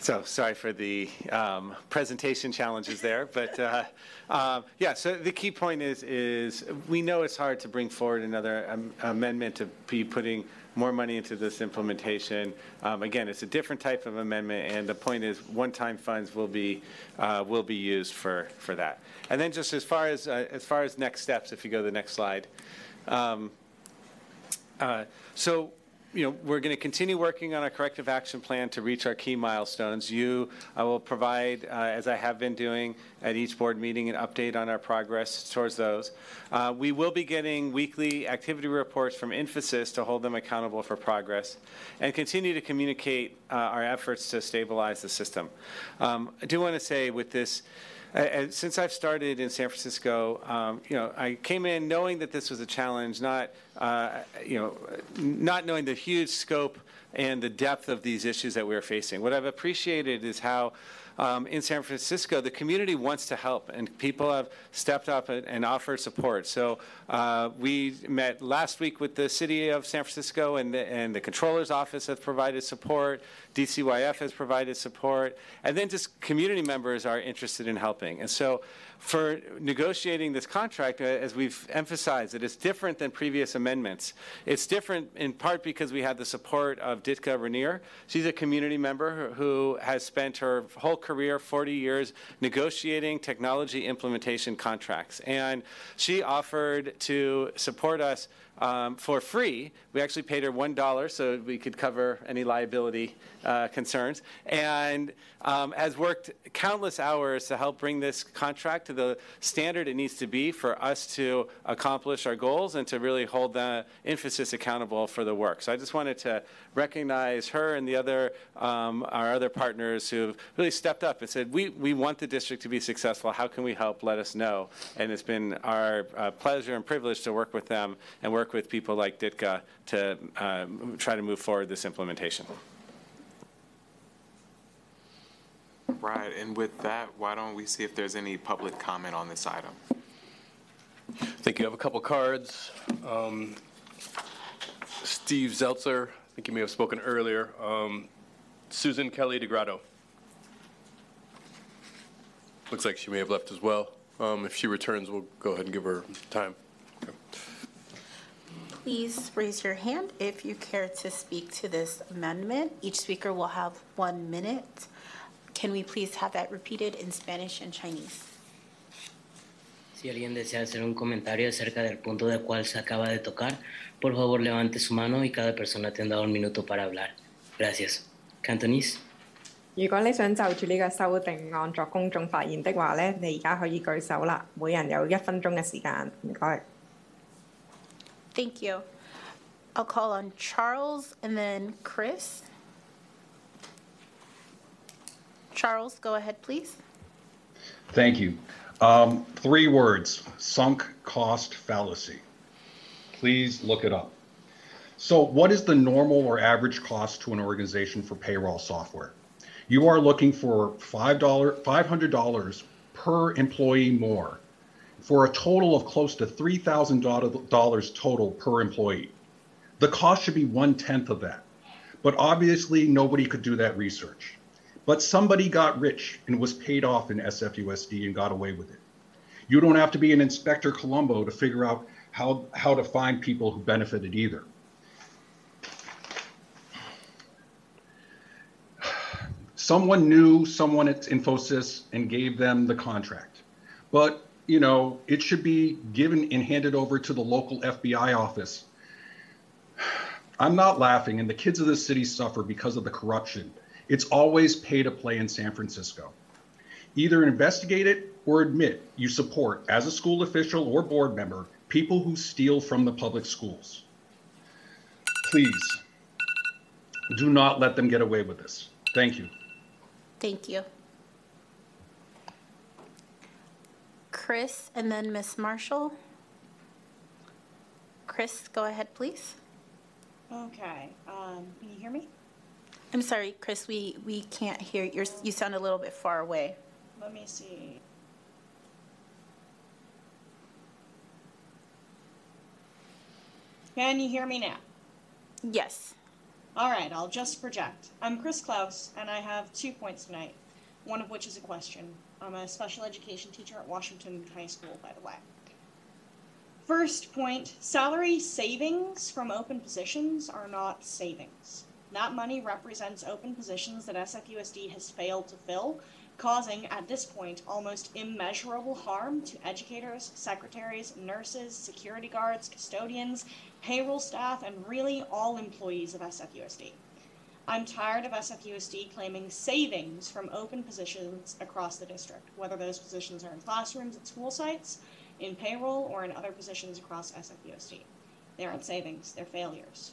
So, sorry for the um, presentation challenges there, but uh, um, yeah, so the key point is, is we know it's hard to bring forward another amendment to be putting more money into this implementation. Um, Again, it's a different type of amendment, and the point is, one-time funds will be, uh, will be used for, for that. And then just as far as, uh, as far as next steps, if you go to the next slide. um, uh, So, you know, we're going to continue working on our corrective action plan to reach our key milestones. You, I will provide, uh, as I have been doing at each board meeting, an update on our progress towards those. Uh, We will be getting weekly activity reports from Infosys to hold them accountable for progress and continue to communicate uh, our efforts to stabilize the system. Um, I do want to say with this, uh, since I've started in San Francisco, um, you know, I came in knowing that this was a challenge, not, uh, you know, not knowing the huge scope and the depth of these issues that we are facing. What I've appreciated is how um, in San Francisco, the community wants to help, and people have stepped up and, and offered support. So uh, we met last week with the city of San Francisco, and the, and the controller's office has provided support. DCYF has provided support, and then just community members are interested in helping. And so, for negotiating this contract, uh, as we've emphasized, that it's different than previous amendments. It's different in part because we had the support of Ditka Rainier. She's a community member who has spent her whole career, 40 years, negotiating technology implementation contracts. And she offered to support us um, for free. We actually paid her $1 so we could cover any liability uh, concerns, and um, has worked countless hours to help bring this contract to the standard it needs to be for us to accomplish our goals and to really hold the Infosys accountable for the work. So I just wanted to recognize her and the other um, our other partners who've really stepped up and said, we, we want the district to be successful. How can we help? Let us know. And it's been our uh, pleasure and privilege to work with them and work with people like Ditka to uh, try to move forward this implementation. Right, and with that, why don't we see if there's any public comment on this item? I think you. Have a couple cards. Um, Steve Zeltzer, I think you may have spoken earlier. Um, Susan Kelly DeGrotto. Looks like she may have left as well. Um, If she returns, we'll go ahead and give her time. Please raise your hand if you care to speak to this amendment. Each speaker will have one minute. Can we please have that repeated in Spanish and Chinese? Si alguien desea hacer un comentario acerca del punto del cual se acaba de tocar, por favor levante su mano y cada persona tendrá un minuto para hablar. Gracias. Cantonese. 如果你想就住呢个修订案作公众发言的话咧，你而家可以举手啦，每人有一分钟嘅时间。唔该。 Thank you. I'll call on Charles and then Chris. Charles, go ahead, please. Thank you. Um, three words, sunk cost fallacy. Please look it up. So what is the normal or average cost to an organization for payroll software? You are looking for $5, $500 per employee more for a total of close to $3,000 total per employee. The cost should be one tenth of that. But obviously, nobody could do that research. But somebody got rich and was paid off in SFUSD and got away with it. You don't have to be an Inspector Columbo to figure out how, how to find people who benefited either. Someone knew someone at Infosys and gave them the contract. But, you know, it should be given and handed over to the local FBI office. I'm not laughing, and the kids of the city suffer because of the corruption. It's always pay to play in San Francisco. Either investigate it or admit you support, as a school official or board member, people who steal from the public schools. Please, do not let them get away with this. Thank you. Thank you. Chris and then Miss Marshall. Chris, go ahead, please. Okay, um, can you hear me? I'm sorry, Chris, we, we can't hear, you. you sound a little bit far away. Let me see. Can you hear me now? Yes. All right, I'll just project. I'm Chris Klaus, and I have two points tonight, one of which is a question. I'm a special education teacher at Washington High School, by the way. First point, salary savings from open positions are not savings. That money represents open positions that SFUSD has failed to fill, causing, at this point, almost immeasurable harm to educators, secretaries, nurses, security guards, custodians, payroll staff, and really all employees of SFUSD. I'm tired of SFUSD claiming savings from open positions across the district, whether those positions are in classrooms at school sites, in payroll, or in other positions across SFUSD. They aren't savings, they're failures.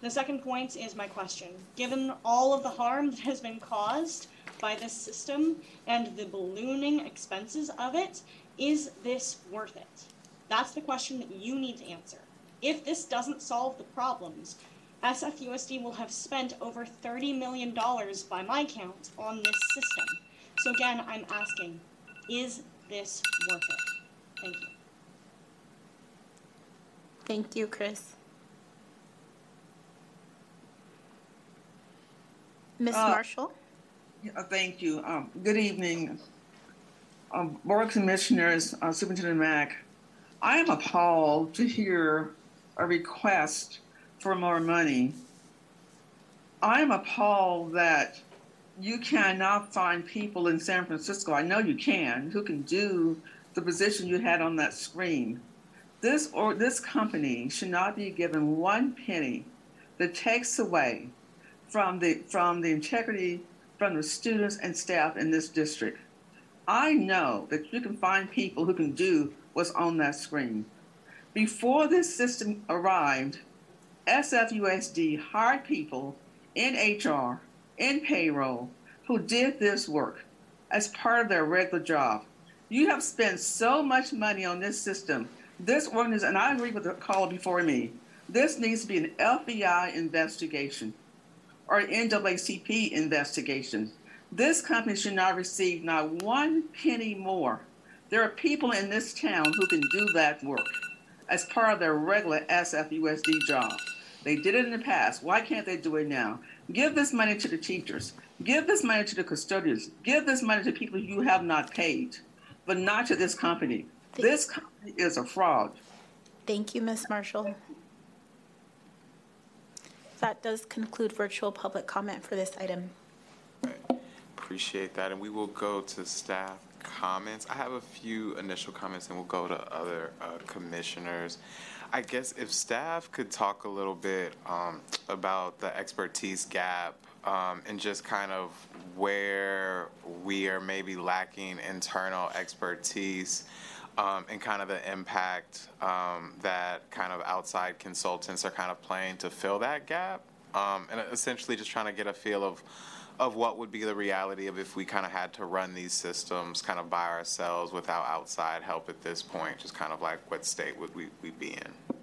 The second point is my question. Given all of the harm that has been caused by this system and the ballooning expenses of it, is this worth it? That's the question that you need to answer. If this doesn't solve the problems, SFUSD will have spent over $30 million by my count on this system. So again, I'm asking, is this worth it? Thank you. Thank you, Chris. Ms. Uh, Marshall? Yeah, Thank you. Um, Good evening. Um, Board of Commissioners, uh, Superintendent Mack, I am appalled to hear a request for more money. I am appalled that you cannot find people in San Francisco, I know you can, who can do the position you had on that screen. This or this company should not be given one penny that takes away from the from the integrity from the students and staff in this district. I know that you can find people who can do what's on that screen. Before this system arrived, SFUSD hired people in HR, in payroll, who did this work as part of their regular job. You have spent so much money on this system. This organization, and I agree with the caller before me, this needs to be an FBI investigation or NAACP investigation. This company should not receive not one penny more. There are people in this town who can do that work as part of their regular SFUSD job. They did it in the past. Why can't they do it now? Give this money to the teachers. Give this money to the custodians. Give this money to people you have not paid, but not to this company. This company is a fraud. Thank you, Ms. Marshall. That does conclude virtual public comment for this item. Appreciate that, and we will go to staff comments. I have a few initial comments, and we'll go to other uh, commissioners. I guess if staff could talk a little bit um, about the expertise gap um, and just kind of where we are maybe lacking internal expertise um, and kind of the impact um, that kind of outside consultants are kind of playing to fill that gap. Um, and essentially just trying to get a feel of of what would be the reality of if we kind of had to run these systems kind of by ourselves without outside help at this point, just kind of like what state would we, we be in?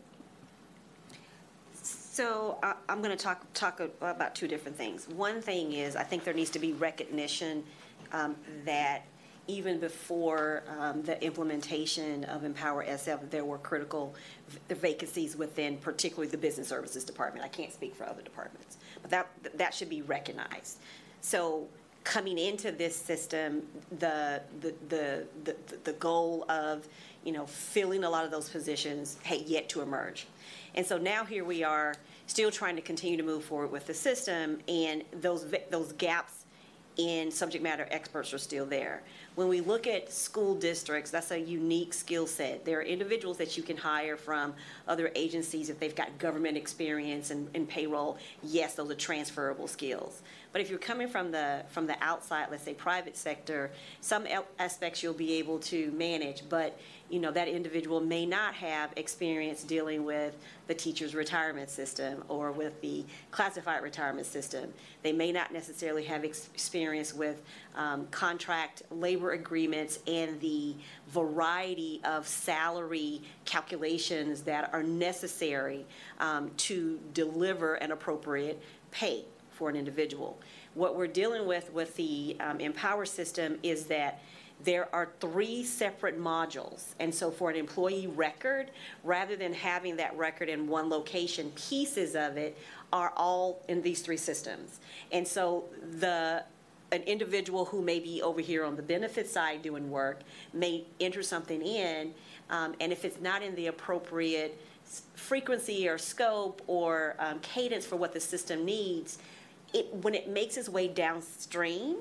So uh, I'm going to talk, talk about two different things. One thing is, I think there needs to be recognition um, that even before um, the implementation of Empower SF, there were critical v- vacancies within particularly the Business Services Department. I can't speak for other departments, but that, that should be recognized. So coming into this system, the, the, the, the, the goal of, you know, filling a lot of those positions had yet to emerge. And so now here we are, still trying to continue to move forward with the system, and those, those gaps in subject matter experts are still there. When we look at school districts, that's a unique skill set. There are individuals that you can hire from other agencies if they've got government experience and, and payroll. Yes, those are transferable skills. But if you're coming from the from the outside, let's say private sector, some aspects you'll be able to manage, but you know, that individual may not have experience dealing with the teacher's retirement system or with the classified retirement system. They may not necessarily have ex- experience with um, contract labor agreements and the variety of salary calculations that are necessary um, to deliver an appropriate pay for an individual. What we're dealing with with the um, Empower system is that there are three separate modules. And so for an employee record, rather than having that record in one location, pieces of it are all in these three systems. And so the an individual who may be over here on the benefit side doing work may enter something in, um, and if it's not in the appropriate frequency or scope or um, cadence for what the system needs, it, when it makes its way downstream,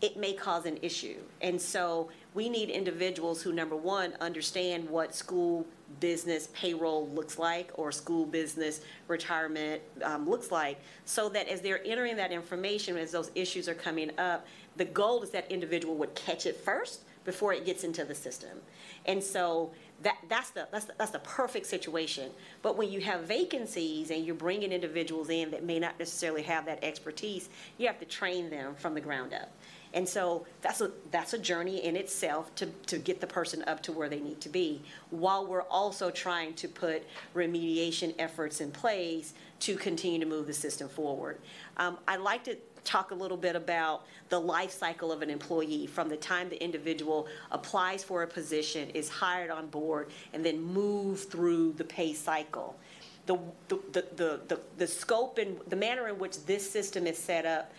it may cause an issue. And so we need individuals who, number one, understand what school business payroll looks like or school business retirement um, looks like, so that as they're entering that information, as those issues are coming up, the goal is that individual would catch it first before it gets into the system. And so that, that's, the, that's, the, that's the perfect situation. But when you have vacancies and you're bringing individuals in that may not necessarily have that expertise, you have to train them from the ground up. And so that's a, that's a journey in itself to, to get the person up to where they need to be, while we're also trying to put remediation efforts in place to continue to move the system forward. Um, I'd like to talk a little bit about the life cycle of an employee from the time the individual applies for a position, is hired on board, and then move through the pay cycle. The, the, the, the, the, scope and the manner in which this system is set up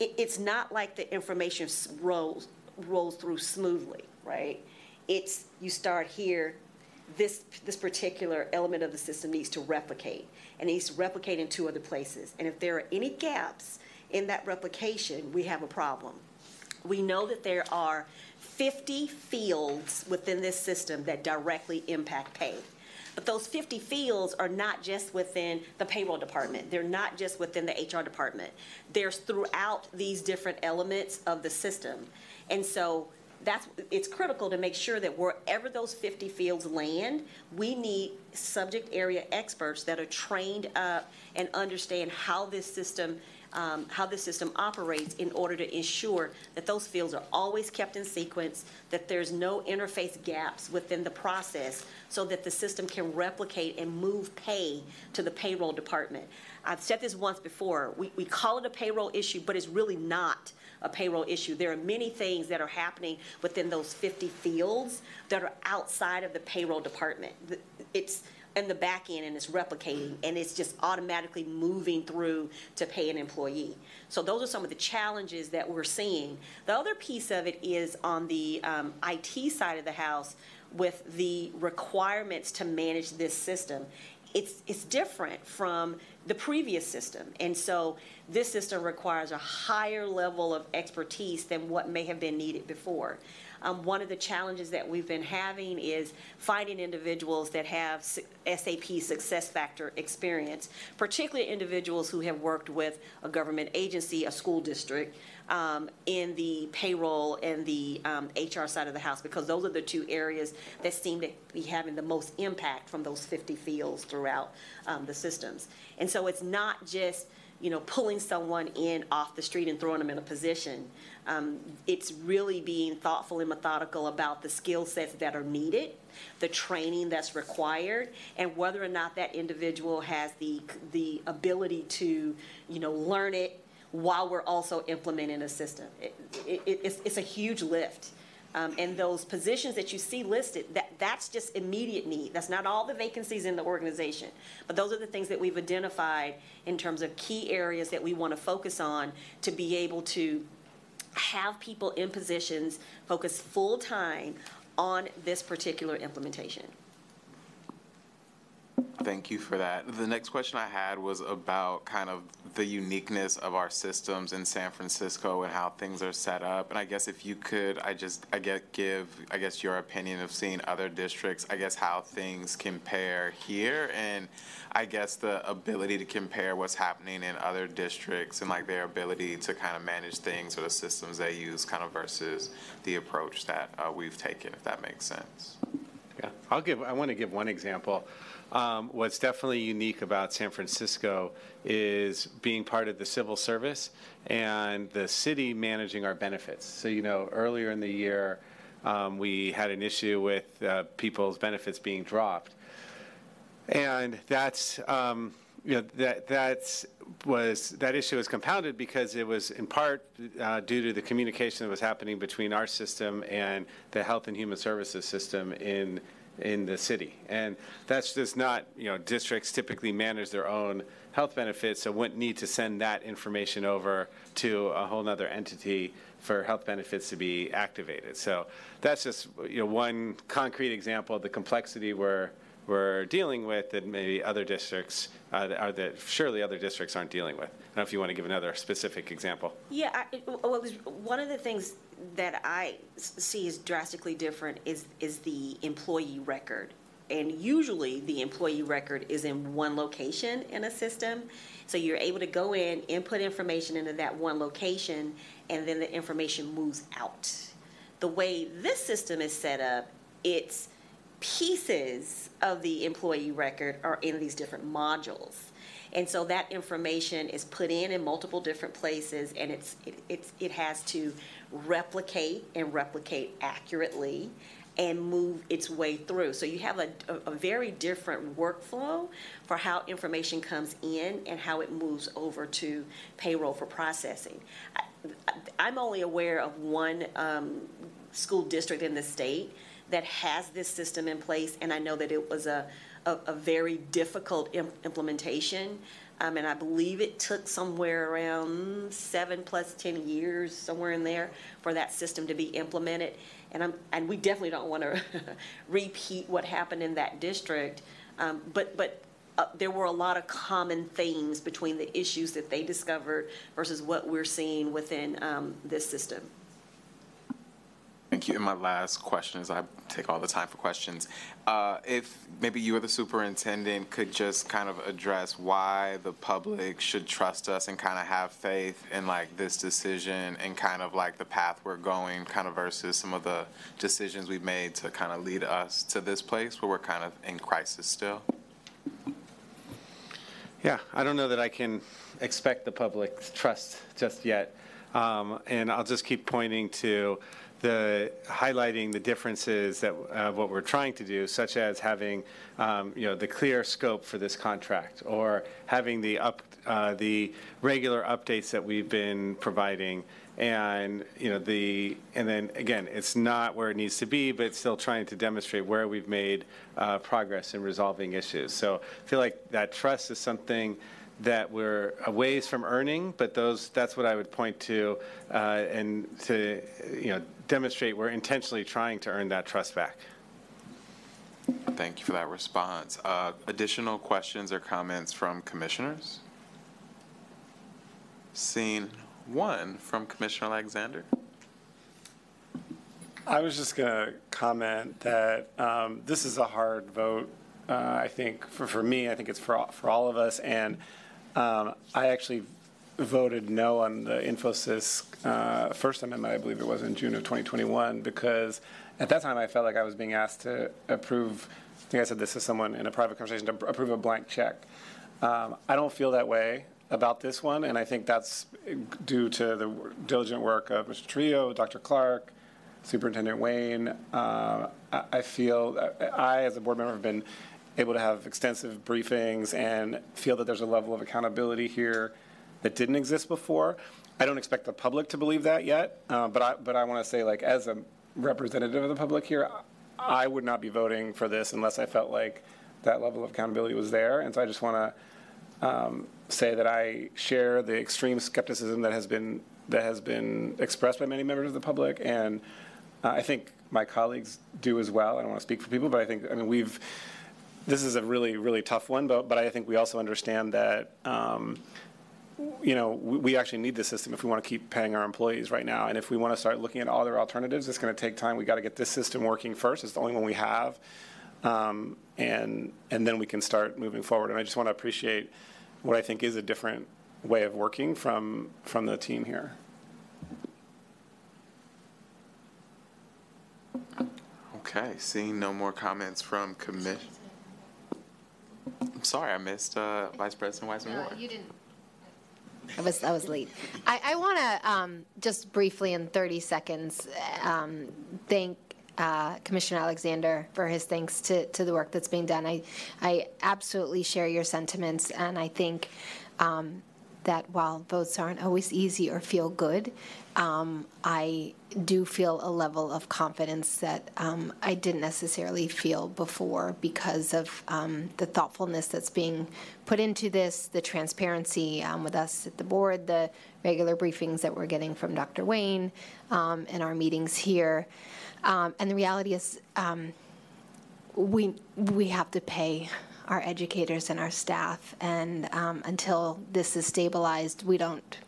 it, it's not like the information rolls rolls through smoothly, right? It's you start here. This this particular element of the system needs to replicate, and needs to replicate in two other places. And if there are any gaps in that replication, we have a problem. We know that there are 50 fields within this system that directly impact pay. But those 50 fields are not just within the payroll department. They're not just within the HR department. There's throughout these different elements of the system. And so that's, it's critical to make sure that wherever those 50 fields land, we need subject area experts that are trained up and understand how this system um, how the system operates in order to ensure that those fields are always kept in sequence, that there's no interface gaps within the process, so that the system can replicate and move pay to the payroll department. I've said this once before, we, we call it a payroll issue, but it's really not a payroll issue. There are many things that are happening within those 50 fields that are outside of the payroll department. It's, in the back end and it's replicating and it's just automatically moving through to pay an employee. So those are some of the challenges that we're seeing. The other piece of it is on the um, IT side of the house with the requirements to manage this system. It's, it's different from the previous system. And so this system requires a higher level of expertise than what may have been needed before. Um, one of the challenges that we've been having is finding individuals that have SAP success factor experience, particularly individuals who have worked with a government agency, a school district, um, in the payroll and the um, HR side of the house, because those are the two areas that seem to be having the most impact from those 50 fields throughout um, the systems. And so it's not just you know, pulling someone in off the street and throwing them in a position. Um, it's really being thoughtful and methodical about the skill sets that are needed, the training that's required, and whether or not that individual has the, the ability to, you know, learn it while we're also implementing a system. It, it, it's, it's a huge lift. Um, and those positions that you see listed, that, that's just immediate need. That's not all the vacancies in the organization. But those are the things that we've identified in terms of key areas that we want to focus on to be able to have people in positions focus full-time on this particular implementation. Thank you for that. The next question I had was about kind of the uniqueness of our systems in San Francisco and how things are set up. And I guess if you could, I just, I get, give, I guess your opinion of seeing other districts, I guess how things compare here and I guess the ability to compare what's happening in other districts and like their ability to kind of manage things or the systems they use kind of versus the approach that uh, we've taken, if that makes sense. Yeah, I'll give, I want to give one example. Um, what's definitely unique about San Francisco is being part of the civil service and the city managing our benefits. So, you know, earlier in the year, um, we had an issue with uh, people's benefits being dropped. And that's, um, you know, that that's was that issue was compounded because it was in part uh, due to the communication that was happening between our system and the Health and Human Services system in in the city. And that's just not, you know, districts typically manage their own health benefits, so wouldn't need to send that information over to a whole other entity for health benefits to be activated. So that's just, you know, one concrete example of the complexity we're, we're dealing with that maybe other districts, uh, are that surely other districts aren't dealing with. I don't know if you want to give another specific example. Yeah, I, well, one of the things that I see is drastically different is, is the employee record. And usually the employee record is in one location in a system. So you're able to go in, input information into that one location, and then the information moves out. The way this system is set up, it's pieces of the employee record are in these different modules. And so that information is put in in multiple different places and it's, it, it's, it has to replicate and replicate accurately and move its way through. So you have a, a, a, very different workflow for how information comes in and how it moves over to payroll for processing. I, am only aware of one um, school district in the state that has this system in place, and I know that it was a, a, a very difficult implementation. Um, and I believe it took somewhere around seven plus 10 years, somewhere in there, for that system to be implemented. And, I'm, and we definitely don't want to repeat what happened in that district. Um, but but uh, there were a lot of common themes between the issues that they discovered versus what we're seeing within um, this system. Thank you. And my last question is, I take all the time for questions. Uh, If maybe you or the superintendent could just kind of address why the public should trust us and kind of have faith in like this decision and kind of like the path we're going, kind of versus some of the decisions we've made to kind of lead us to this place where we're kind of in crisis still? Yeah, I don't know that I can expect the public's trust just yet. Um, And I'll just keep pointing to the, highlighting the differences that, uh, what we're trying to do, such as having, um, you know, the clear scope for this contract, or having the up, uh, the regular updates that we've been providing, and, you know, the, and then, again, it's not where it needs to be, but still trying to demonstrate where we've made uh, progress in resolving issues. So I feel like that trust is something that we're a ways from earning, but those, that's what I would point to, uh, and to, you know, demonstrate we're intentionally trying to earn that trust back. Thank you for that response. Uh, Additional questions or comments from commissioners? Seeing one from Commissioner Alexander. I was just going to comment that um, this is a hard vote. Uh, I think for, for me, I think it's for all, for all of us. And um, I actually voted no on the Infosys uh, First Amendment, I believe it was in June of 2021, because at that time I felt like I was being asked to approve. I think I said this to someone in a private conversation to approve a blank check. Um, I don't feel that way about this one, and I think that's due to the diligent work of Mr. Trio, Dr. Clark, Superintendent Wayne. Uh, I, I feel I, as a board member, have been able to have extensive briefings and feel that there's a level of accountability here that didn't exist before. I don't expect the public to believe that yet, uh, but I but I want to say, like, as a representative of the public here, I would not be voting for this unless I felt like that level of accountability was there. And so I just want to um, say that I share the extreme skepticism that has been that has been expressed by many members of the public, and uh, I think my colleagues do as well. I don't want to speak for people, but I think I mean we've. This is a really really tough one, but but I think we also understand that. Um, you know, we, actually need this system if we want to keep paying our employees right now. And if we want to start looking at other alternatives, it's going to take time. We got to get this system working first. It's the only one we have. Um, and, and then we can start moving forward. And I just want to appreciate what I think is a different way of working from, from the team here. Okay, seeing no more comments from commission. I'm sorry, I missed uh, Vice President Weissman Ward. you didn't. I was, I was late. I, I want to um, just briefly, in 30 seconds, um, thank uh, Commissioner Alexander for his thanks to, to the work that's being done. I, I absolutely share your sentiments, and I think um, that while votes aren't always easy or feel good, um, I do feel a level of confidence that um, I didn't necessarily feel before because of um, the thoughtfulness that's being put into this, the transparency um, with us at the board, the regular briefings that we're getting from Dr. Wayne um, in our meetings here. Um, and the reality is, we we have to pay our educators and our staff, and um, until this is stabilized, we don't.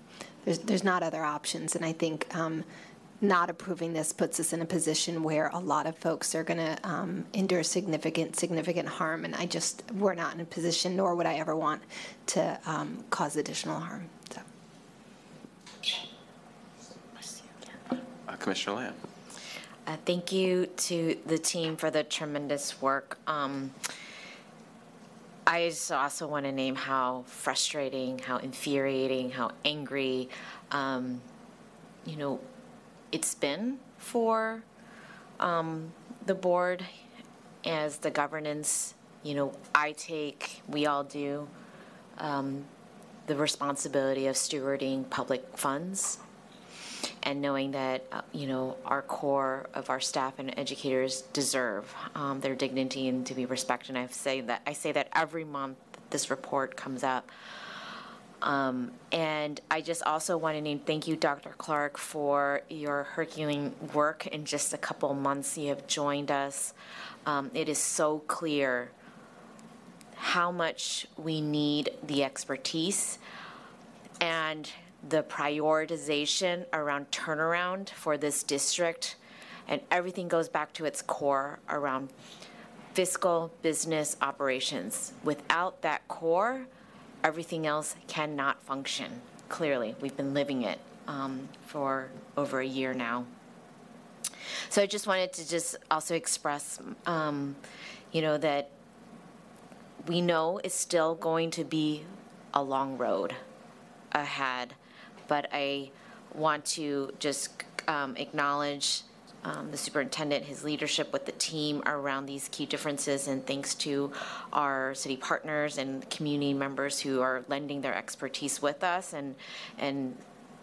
There's there's not other options, and I think. Um, not approving this puts us in a position where a lot of folks are going to um, endure significant, significant harm, and I just we're not in a position, nor would I ever want to um, cause additional harm. So. Uh, Commissioner Lam. Uh, thank you to the team for the tremendous work. Um, I just also want to name how frustrating, how infuriating, how angry, um, you know, it's been for um, the board as the governance. You know, I take, we all do, um, the responsibility of stewarding public funds and knowing that uh, you know our core of our staff and educators deserve um, their dignity and to be respected. And I say that I say that every month this report comes up. Um, and I just also want to name thank you, Dr. Clark, for your Herculean work. In just a couple months, you have joined us. Um, it is so clear how much we need the expertise and the prioritization around turnaround for this district and everything goes back to its core around fiscal business operations. Without that core, everything else cannot function. Clearly, we've been living it um, for over a year now. So I just wanted to just also express, um, you know, that we know it's still going to be a long road ahead, but I want to just um, acknowledge um, the superintendent, his leadership with the team around these key differences, and thanks to our city partners and community members who are lending their expertise with us and and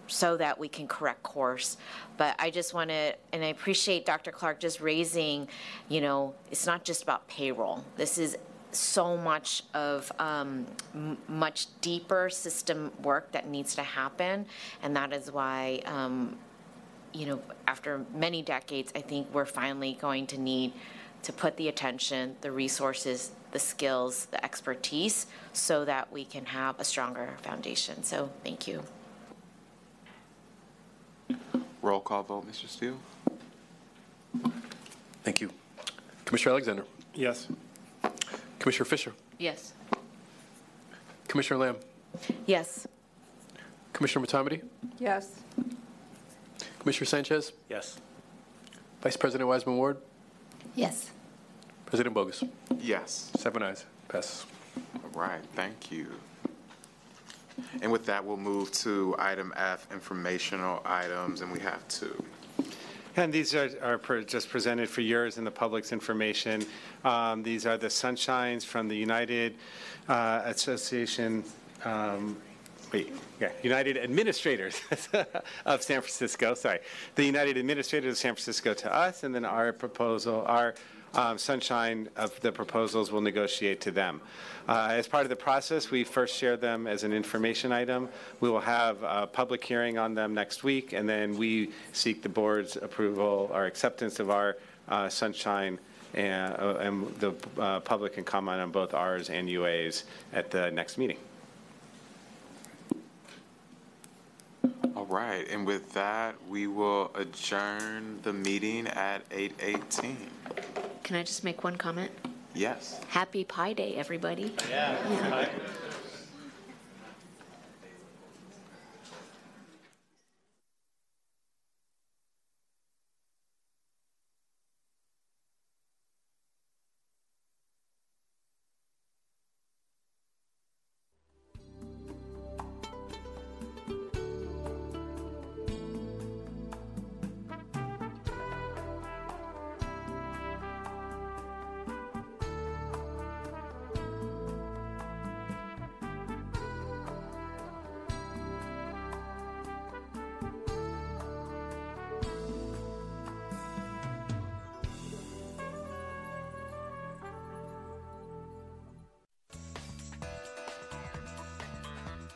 so that we can correct course. But I just want to, and I appreciate Dr. Clark just raising, you know, it's not just about payroll. This is so much of um, m- much deeper system work that needs to happen, and that is why. Um, you know, after many decades, I think we're finally going to need to put the attention, the resources, the skills, the expertise, so that we can have a stronger foundation. So, thank you. Roll call vote, Mr. Steele? Thank you. Commissioner Alexander. Yes. Commissioner Fisher. Yes. Commissioner Lam. Yes. Commissioner Motamedi? Yes. Commissioner Sanchez. Yes. Vice President Weissman Ward. Yes. President Boggess. Yes. Seven ayes. Passes. All right, thank you. And with that, we'll move to item F, informational items, and we have two. And these are, are just presented for yours and the public's information. Um, These are the sunshines from the United uh, Association, um, wait, yeah, United Administrators of San Francisco, sorry. The United Administrators of San Francisco to us, and then our proposal, our um, sunshine of the proposals will negotiate to them. Uh, As part of the process, we first share them as an information item. We will have a public hearing on them next week, and then we seek the board's approval or acceptance of our uh, sunshine, and uh, and the uh, public can comment on both ours and UA's at the next meeting. Right, and with that, we will adjourn the meeting at 8:18. Can I just make one comment? Yes. Happy Pi Day, everybody. Yeah.